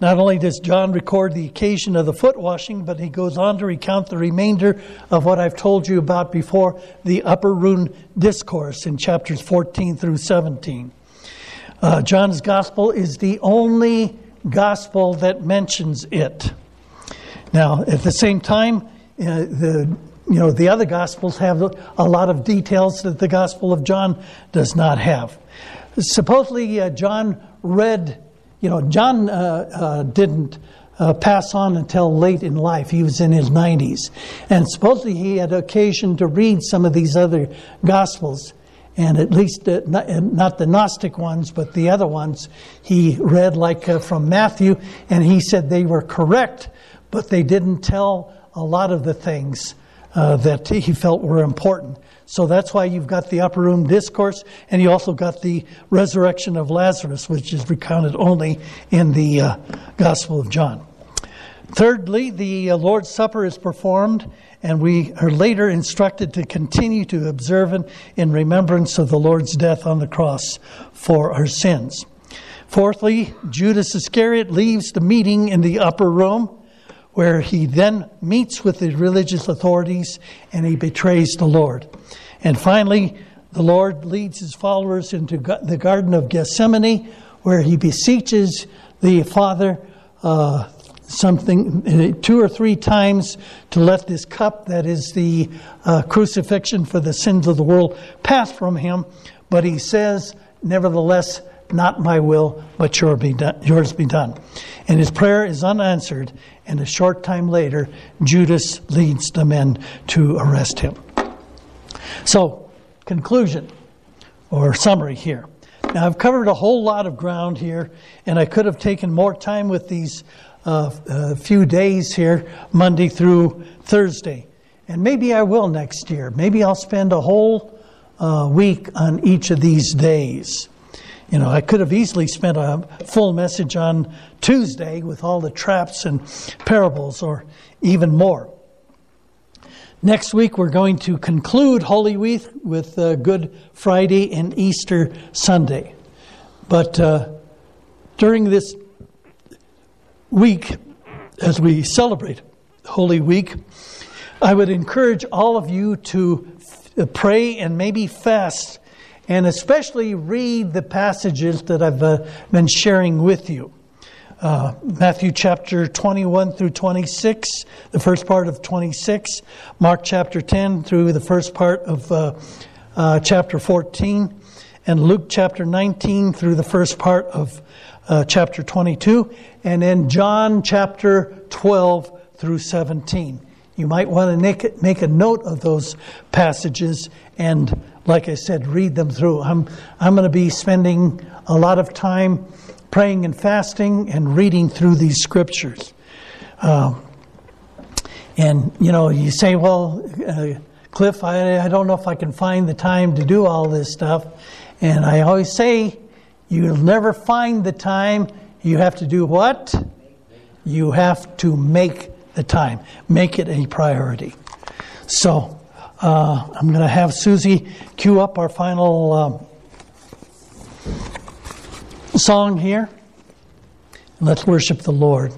not only does John record the occasion of the foot washing, but he goes on to recount the remainder of what I've told you about before the Upper Room Discourse in chapters 14 through 17. Uh, John's Gospel is the only Gospel that mentions it. Now, at the same time, uh, the you know the other Gospels have a lot of details that the Gospel of John does not have. Supposedly, uh, John read you know, John uh, uh, didn't uh, pass on until late in life. He was in his 90s. And supposedly he had occasion to read some of these other Gospels. And at least, uh, not, uh, not, the Gnostic ones, but the other ones, he read like uh, from Matthew, and he said they were correct, but they didn't tell a lot of the things that he felt were important. So that's why you've got the upper room discourse, and you also got the resurrection of Lazarus, which is recounted only in the uh, Gospel of John. Thirdly, the uh, Lord's Supper is performed, and we are later instructed to continue to observe it in remembrance of the Lord's death on the cross for our sins. Fourthly, Judas Iscariot leaves the meeting in the upper room where he then meets with the religious authorities and he betrays the Lord. And finally, the Lord leads his followers into the Garden of Gethsemane, where he beseeches the Father uh, something uh, two or three times to let this cup that is the uh, crucifixion for the sins of the world pass from him. But he says, nevertheless, not my will, but yours be done. And his prayer is unanswered, and a short time later, Judas leads the men to arrest him. So, conclusion or summary here. Now, I've covered a whole lot of ground here, and I could have taken more time with these uh, uh, few days here, Monday through Thursday. And maybe I will next year. Maybe I'll spend a whole uh, week on each of these days. You know, I could have easily spent a full message on Tuesday with all the traps and parables, or even more. Next week, we're going to conclude Holy Week with uh, Good Friday and Easter Sunday. But uh, during this week, as we celebrate Holy Week, I would encourage all of you to f- pray and maybe fast, and especially read the passages that I've uh, been sharing with you. Uh, Matthew chapter 21 through 26, the first part of 26, Mark chapter 10 through the first part of uh, uh, chapter 14, and Luke chapter 19 through the first part of uh, chapter 22, and then John chapter 12 through 17. You might want to make, make a note of those passages and, like I said, read them through. I'm, I'm going to be spending a lot of time praying and fasting and reading through these scriptures. Um, and, you know, you say, well, uh, Cliff, I, I don't know if I can find the time to do all this stuff. And I always say, you'll never find the time. You have to do what? You have to make the time, make it a priority. So uh, I'm going to have Susie cue up our final um, song here. Let's worship the Lord.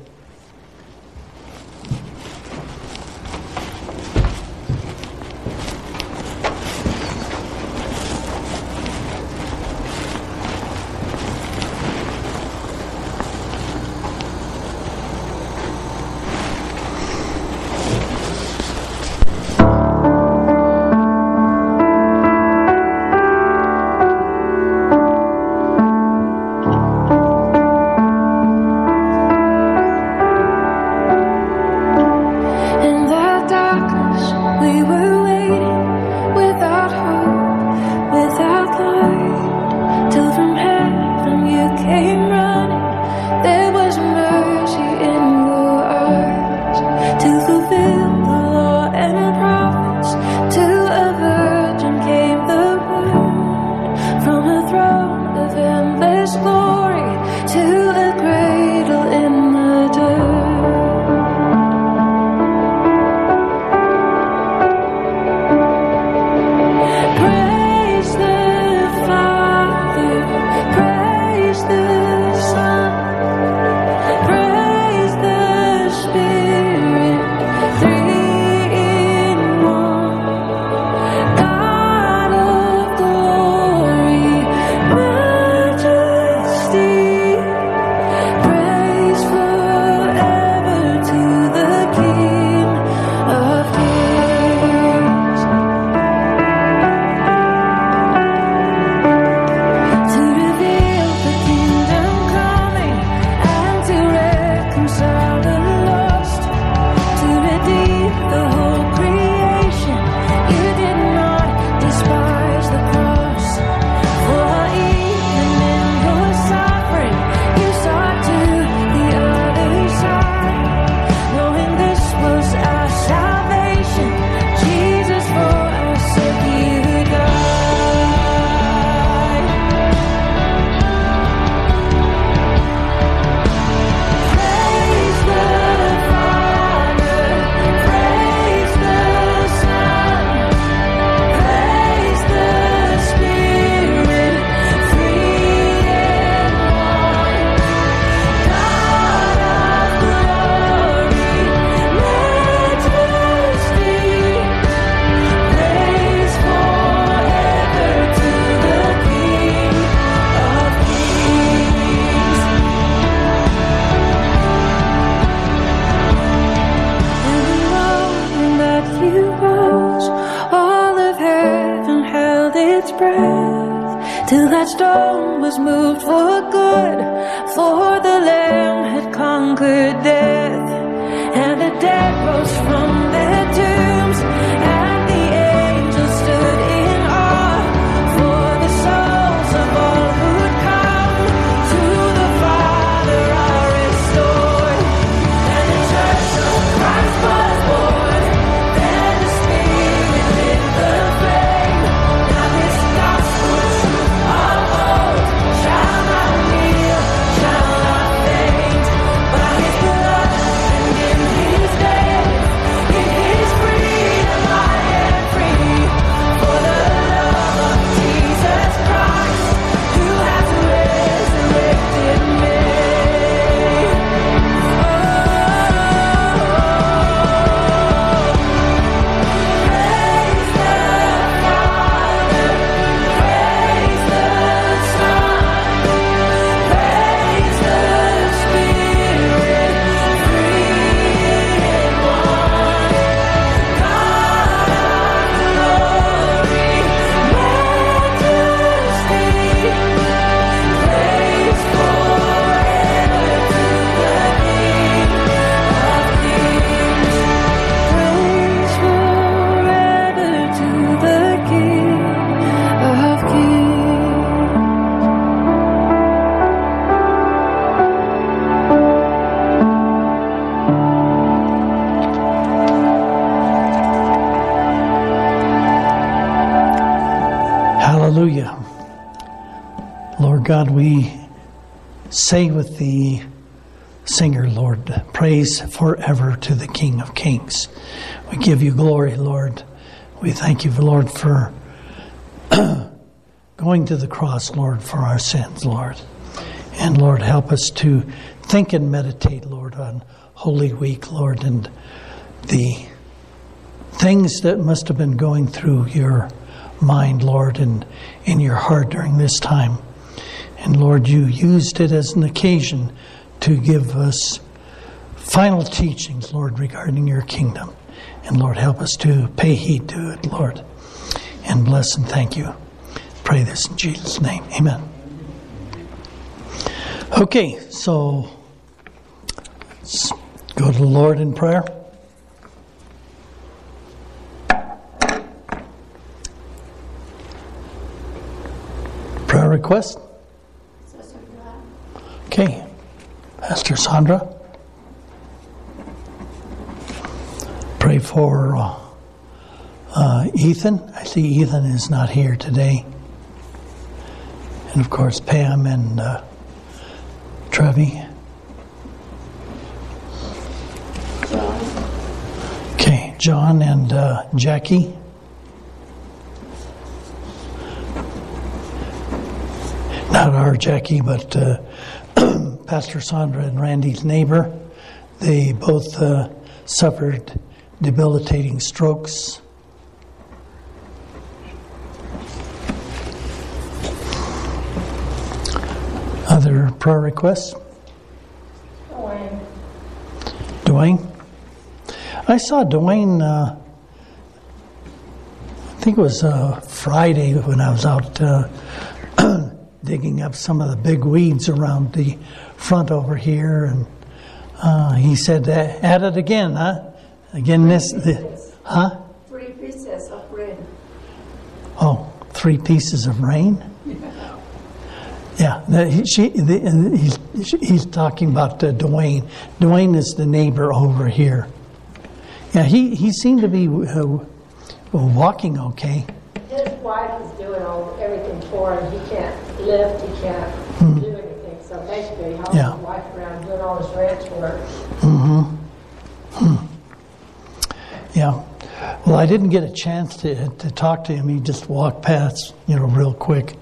We say with the singer, Lord, praise forever to the King of Kings. We give you glory, Lord. We thank you, Lord, for going to the cross, Lord, for our sins, Lord. And Lord, help us to think and meditate, Lord, on Holy Week, Lord, and the things that must have been going through your mind, Lord, and in your heart during this time. And Lord, you used it as an occasion to give us final teachings, Lord, regarding your kingdom. And Lord, help us to pay heed to it, Lord. And bless and thank you. Pray this in Jesus' name. Amen. Okay, so let's go to the Lord in prayer. Prayer request? Okay, Pastor Sandra. Pray for uh, uh, Ethan. I see Ethan is not here today. And of course, Pam and uh, Trevi. Okay, John and uh, Jackie. Not our Jackie, but uh, Pastor Sandra and Randy's neighbor. They both uh, suffered debilitating strokes. Other prayer requests? Dwayne. Dwayne? I saw Dwayne, uh, I think it was uh, Friday when I was out uh, digging up some of the big weeds around the front over here. And uh, he said, At it again, huh? Again, this, the, huh? Three pieces of bread. Oh, three pieces of rain? Yeah, the, she, the, he's, he's talking about uh, Dwayne. Dwayne is the neighbor over here. Yeah, he, he seemed to be uh, walking okay. His wife is doing all, everything for him. He can't lift, he can't do anything. So basically, he helps Yeah. his wife around doing all his ranch work. Mm-hmm. Hmm. Yeah. Well, I didn't get a chance to, to talk to him. He just walked past, you know, real quick.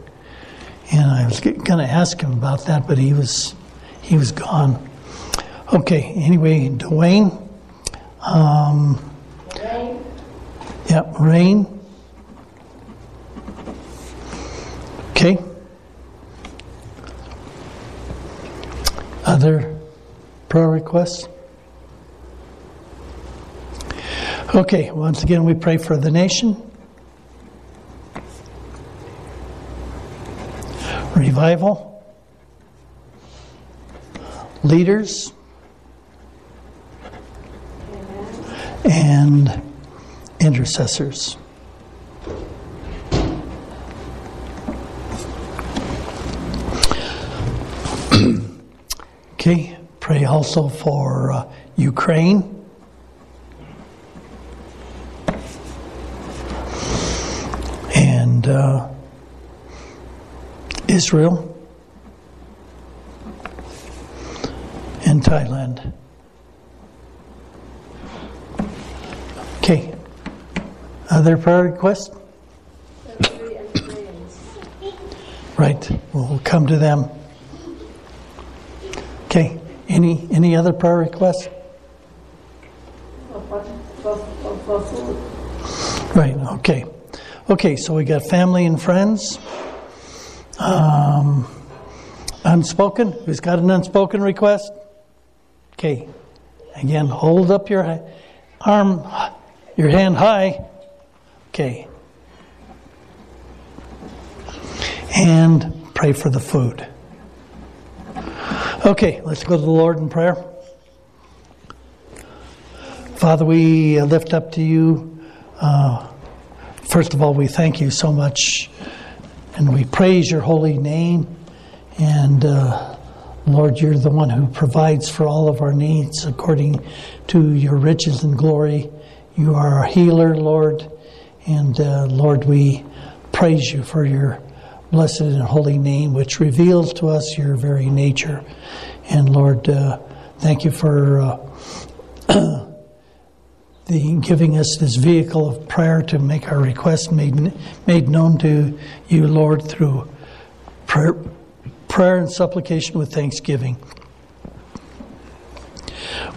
And I was going to ask him about that, but he was he was gone. Okay. Anyway, Dwayne. Um, Rain, yeah, Rain. Okay. Other prayer requests? Okay, once again, we pray for the nation. Revival. Leaders. And intercessors. Okay, pray also for uh, Ukraine. And uh, Israel and Thailand. Okay. Other prayer requests? three and greens. Right. We'll come to them. Any any other prayer requests? Right. Okay. Okay. So we got family and friends. Um, unspoken. Who's got an unspoken request? Okay. Again, hold up your arm, your hand high. Okay. And pray for the food. Okay, let's go to the Lord in prayer. Father, we lift up to you. Uh, first of all, we thank you so much and we praise your holy name. And uh, Lord, you're the one who provides for all of our needs according to your riches and glory. You are our healer, Lord. And uh, Lord, we praise you for your blessed and holy name, which reveals to us your very nature. And Lord, uh, thank you for uh, the giving us this vehicle of prayer to make our requests made made known to you, Lord, through prayer, prayer and supplication with thanksgiving.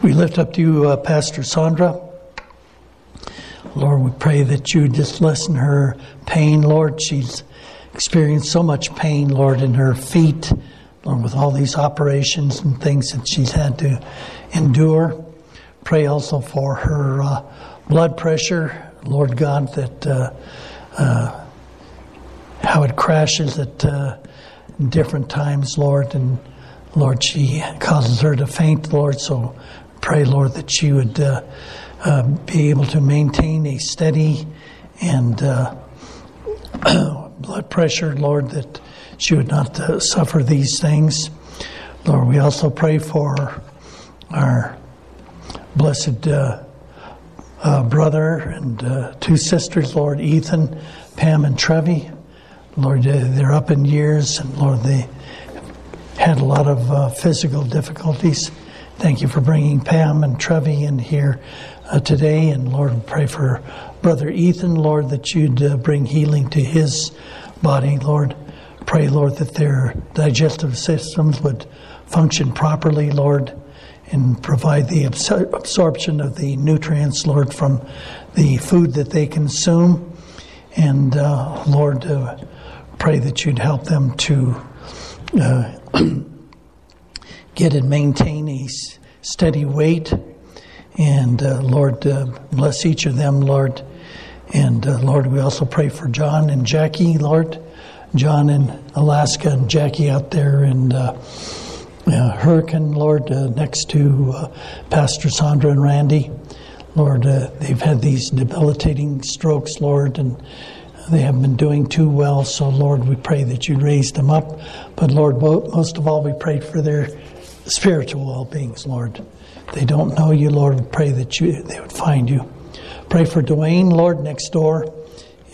We lift up to you, uh, Pastor Sandra. Lord, we pray that you just lessen her pain, Lord. She's experienced so much pain, Lord, in her feet, Lord, with all these operations and things that she's had to endure. Pray also for her uh, blood pressure, Lord God, that uh, uh, how it crashes at uh, different times, Lord, and Lord, she causes her to faint, Lord. So pray, Lord, that she would uh, uh, be able to maintain a steady and blood pressure, Lord, that she would not uh, suffer these things. Lord, we also pray for our blessed uh, uh, brother and two sisters, Lord, Ethan, Pam, and Trevi. Lord, they're up in years, and Lord, they had a lot of physical difficulties. Thank you for bringing Pam and Trevi in here uh, today. And Lord, pray for Brother Ethan, Lord, that you'd uh, bring healing to his body. Lord, pray, Lord, that their digestive systems would function properly, Lord, and provide the absor- absorption of the nutrients, Lord, from the food that they consume. And uh, Lord, uh, pray that you'd help them to uh, get and maintain a steady weight and uh, Lord, uh, bless each of them, Lord. And uh, Lord, we also pray for John and Jackie, Lord. John in Alaska and Jackie out there in uh, Hurricane, Lord, uh, next to uh, Pastor Sandra and Randy. Lord, they've had these debilitating strokes, Lord, and they haven't been doing too well. So, Lord, we pray that you raise them up. But, Lord, most of all, we pray for their spiritual well beings, Lord they don't know you, Lord, pray that you they would find you. Pray for Dwayne, Lord, next door.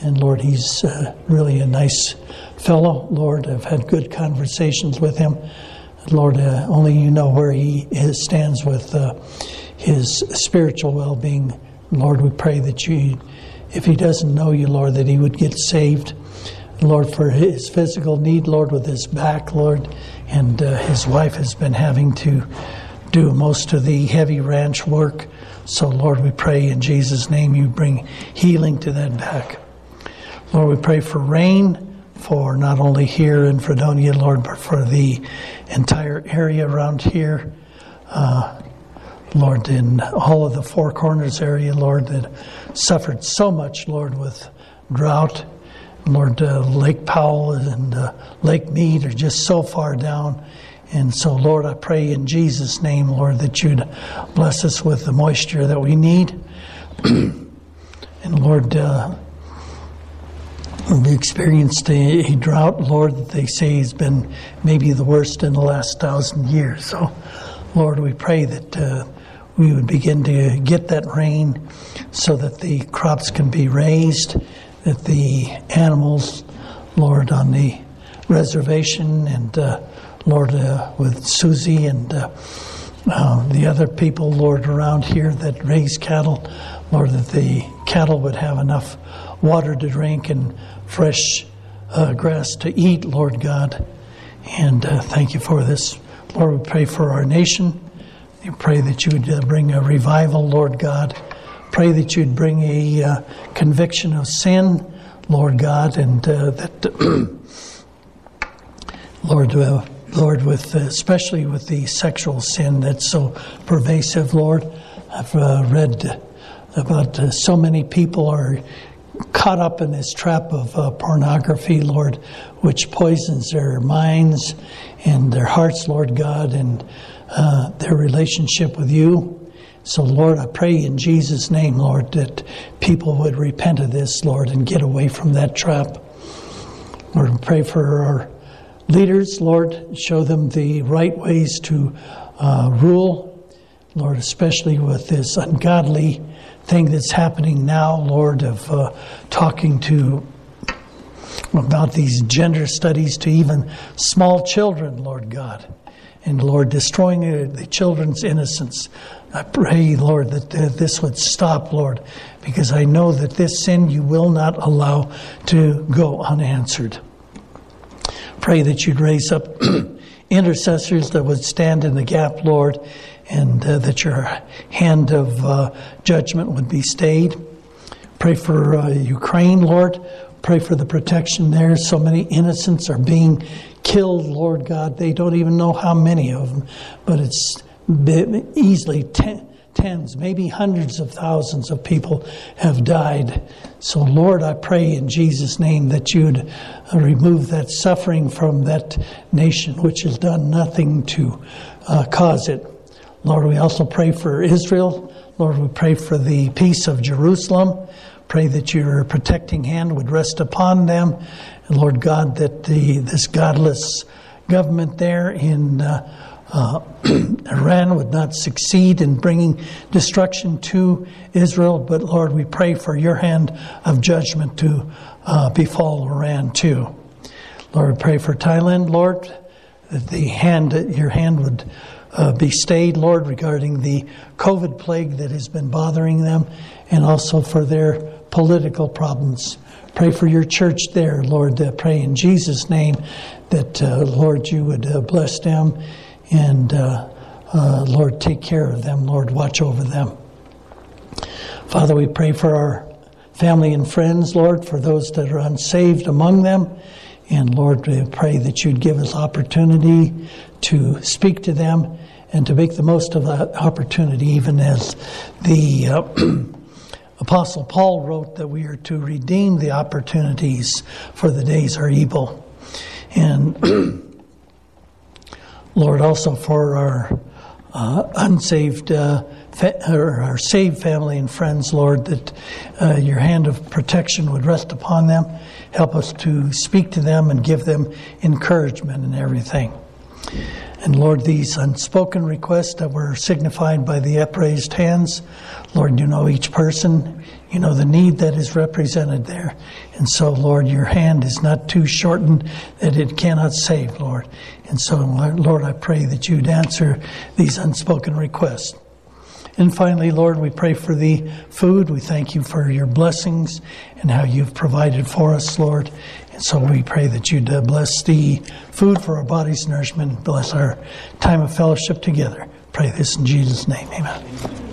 And Lord, he's uh, really a nice fellow. Lord, I've had good conversations with him. Lord, uh, only you know where he is, stands with uh, his spiritual well being. Lord, we pray that you, if he doesn't know you, Lord, that he would get saved. Lord, for his physical need, Lord, with his back, Lord, and uh, his wife has been having to do most of the heavy ranch work. So, Lord, we pray in Jesus' name you bring healing to that back. Lord, we pray for rain for not only here in Fredonia, Lord, but for the entire area around here. Uh, Lord, in all of the Four Corners area, Lord, that suffered so much, Lord, with drought. Lord, uh, Lake Powell and uh, Lake Mead are just so far down and so, Lord, I pray in Jesus' name, Lord, that you'd bless us with the moisture that we need. and Lord, uh, we experienced a, a, drought, Lord, that they say has been maybe the worst in the last thousand years. So, Lord, we pray that uh, we would begin to get that rain so that the crops can be raised, that the animals, Lord, on the reservation and uh, Lord, uh, with Susie and uh, the other people, Lord, around here that raise cattle, Lord, that the cattle would have enough water to drink and fresh uh, grass to eat, Lord God. And uh, thank you for this. Lord, we pray for our nation. We pray that you would bring a revival, Lord God. Pray that you'd bring a conviction of sin, Lord God, and that, Lord, Lord, with especially with the sexual sin that's so pervasive, Lord. I've uh, read about uh, so many people are caught up in this trap of uh, pornography, Lord, which poisons their minds and their hearts, Lord God, and uh, their relationship with you. So, Lord, I pray in Jesus' name, Lord, that people would repent of this, Lord, and get away from that trap. Lord, pray for our leaders, Lord, show them the right ways to uh, rule. Lord, especially with this ungodly thing that's happening now, Lord, of uh, talking to about these gender studies to even small children, Lord God. And Lord, destroying the children's innocence. I pray, Lord, that this would stop, Lord, because I know that this sin you will not allow to go unanswered. Pray that you'd raise up intercessors that would stand in the gap, Lord, and uh, that your hand of uh, judgment would be stayed. Pray for uh, Ukraine, Lord. Pray for the protection there. So many innocents are being killed, Lord God. They don't even know how many of them, but it's easily ten, tens, maybe hundreds of thousands of people have died. So, Lord, I pray in Jesus' name that you'd remove that suffering from that nation, which has done nothing to uh, cause it. Lord, we also pray for Israel. Lord, we pray for the peace of Jerusalem. Pray that your protecting hand would rest upon them. And Lord God, that the, this godless government there in uh, uh, Iran would not succeed in bringing destruction to Israel. But Lord, we pray for your hand of judgment to uh, befall Iran too. Lord, we pray for Thailand, Lord, that the hand, your hand would uh, be stayed, Lord, regarding the COVID plague that has been bothering them and also for their political problems. Pray for your church there, Lord. Uh, pray in Jesus' name that, uh, Lord, you would uh, bless them and, uh, uh, Lord, take care of them. Lord, watch over them. Father, we pray for our family and friends, Lord, for those that are unsaved among them. And Lord, we pray that you'd give us opportunity to speak to them and to make the most of that opportunity, even as the uh, Apostle Paul wrote that we are to redeem the opportunities, for the days are evil. And Lord, also for our uh, unsaved, uh, fa- or our saved family and friends, Lord, that uh, your hand of protection would rest upon them. Help us to speak to them and give them encouragement in everything. And Lord, these unspoken requests that were signified by the upraised hands, Lord, you know each person. You know the need that is represented there. And so, Lord, your hand is not too shortened that it cannot save, Lord. And so, Lord, I pray that you'd answer these unspoken requests. And finally, Lord, we pray for the food. We thank you for your blessings and how you've provided for us, Lord. And so we pray that you'd uh, bless the food for our body's nourishment, bless our time of fellowship together. Pray this in Jesus' name. Amen.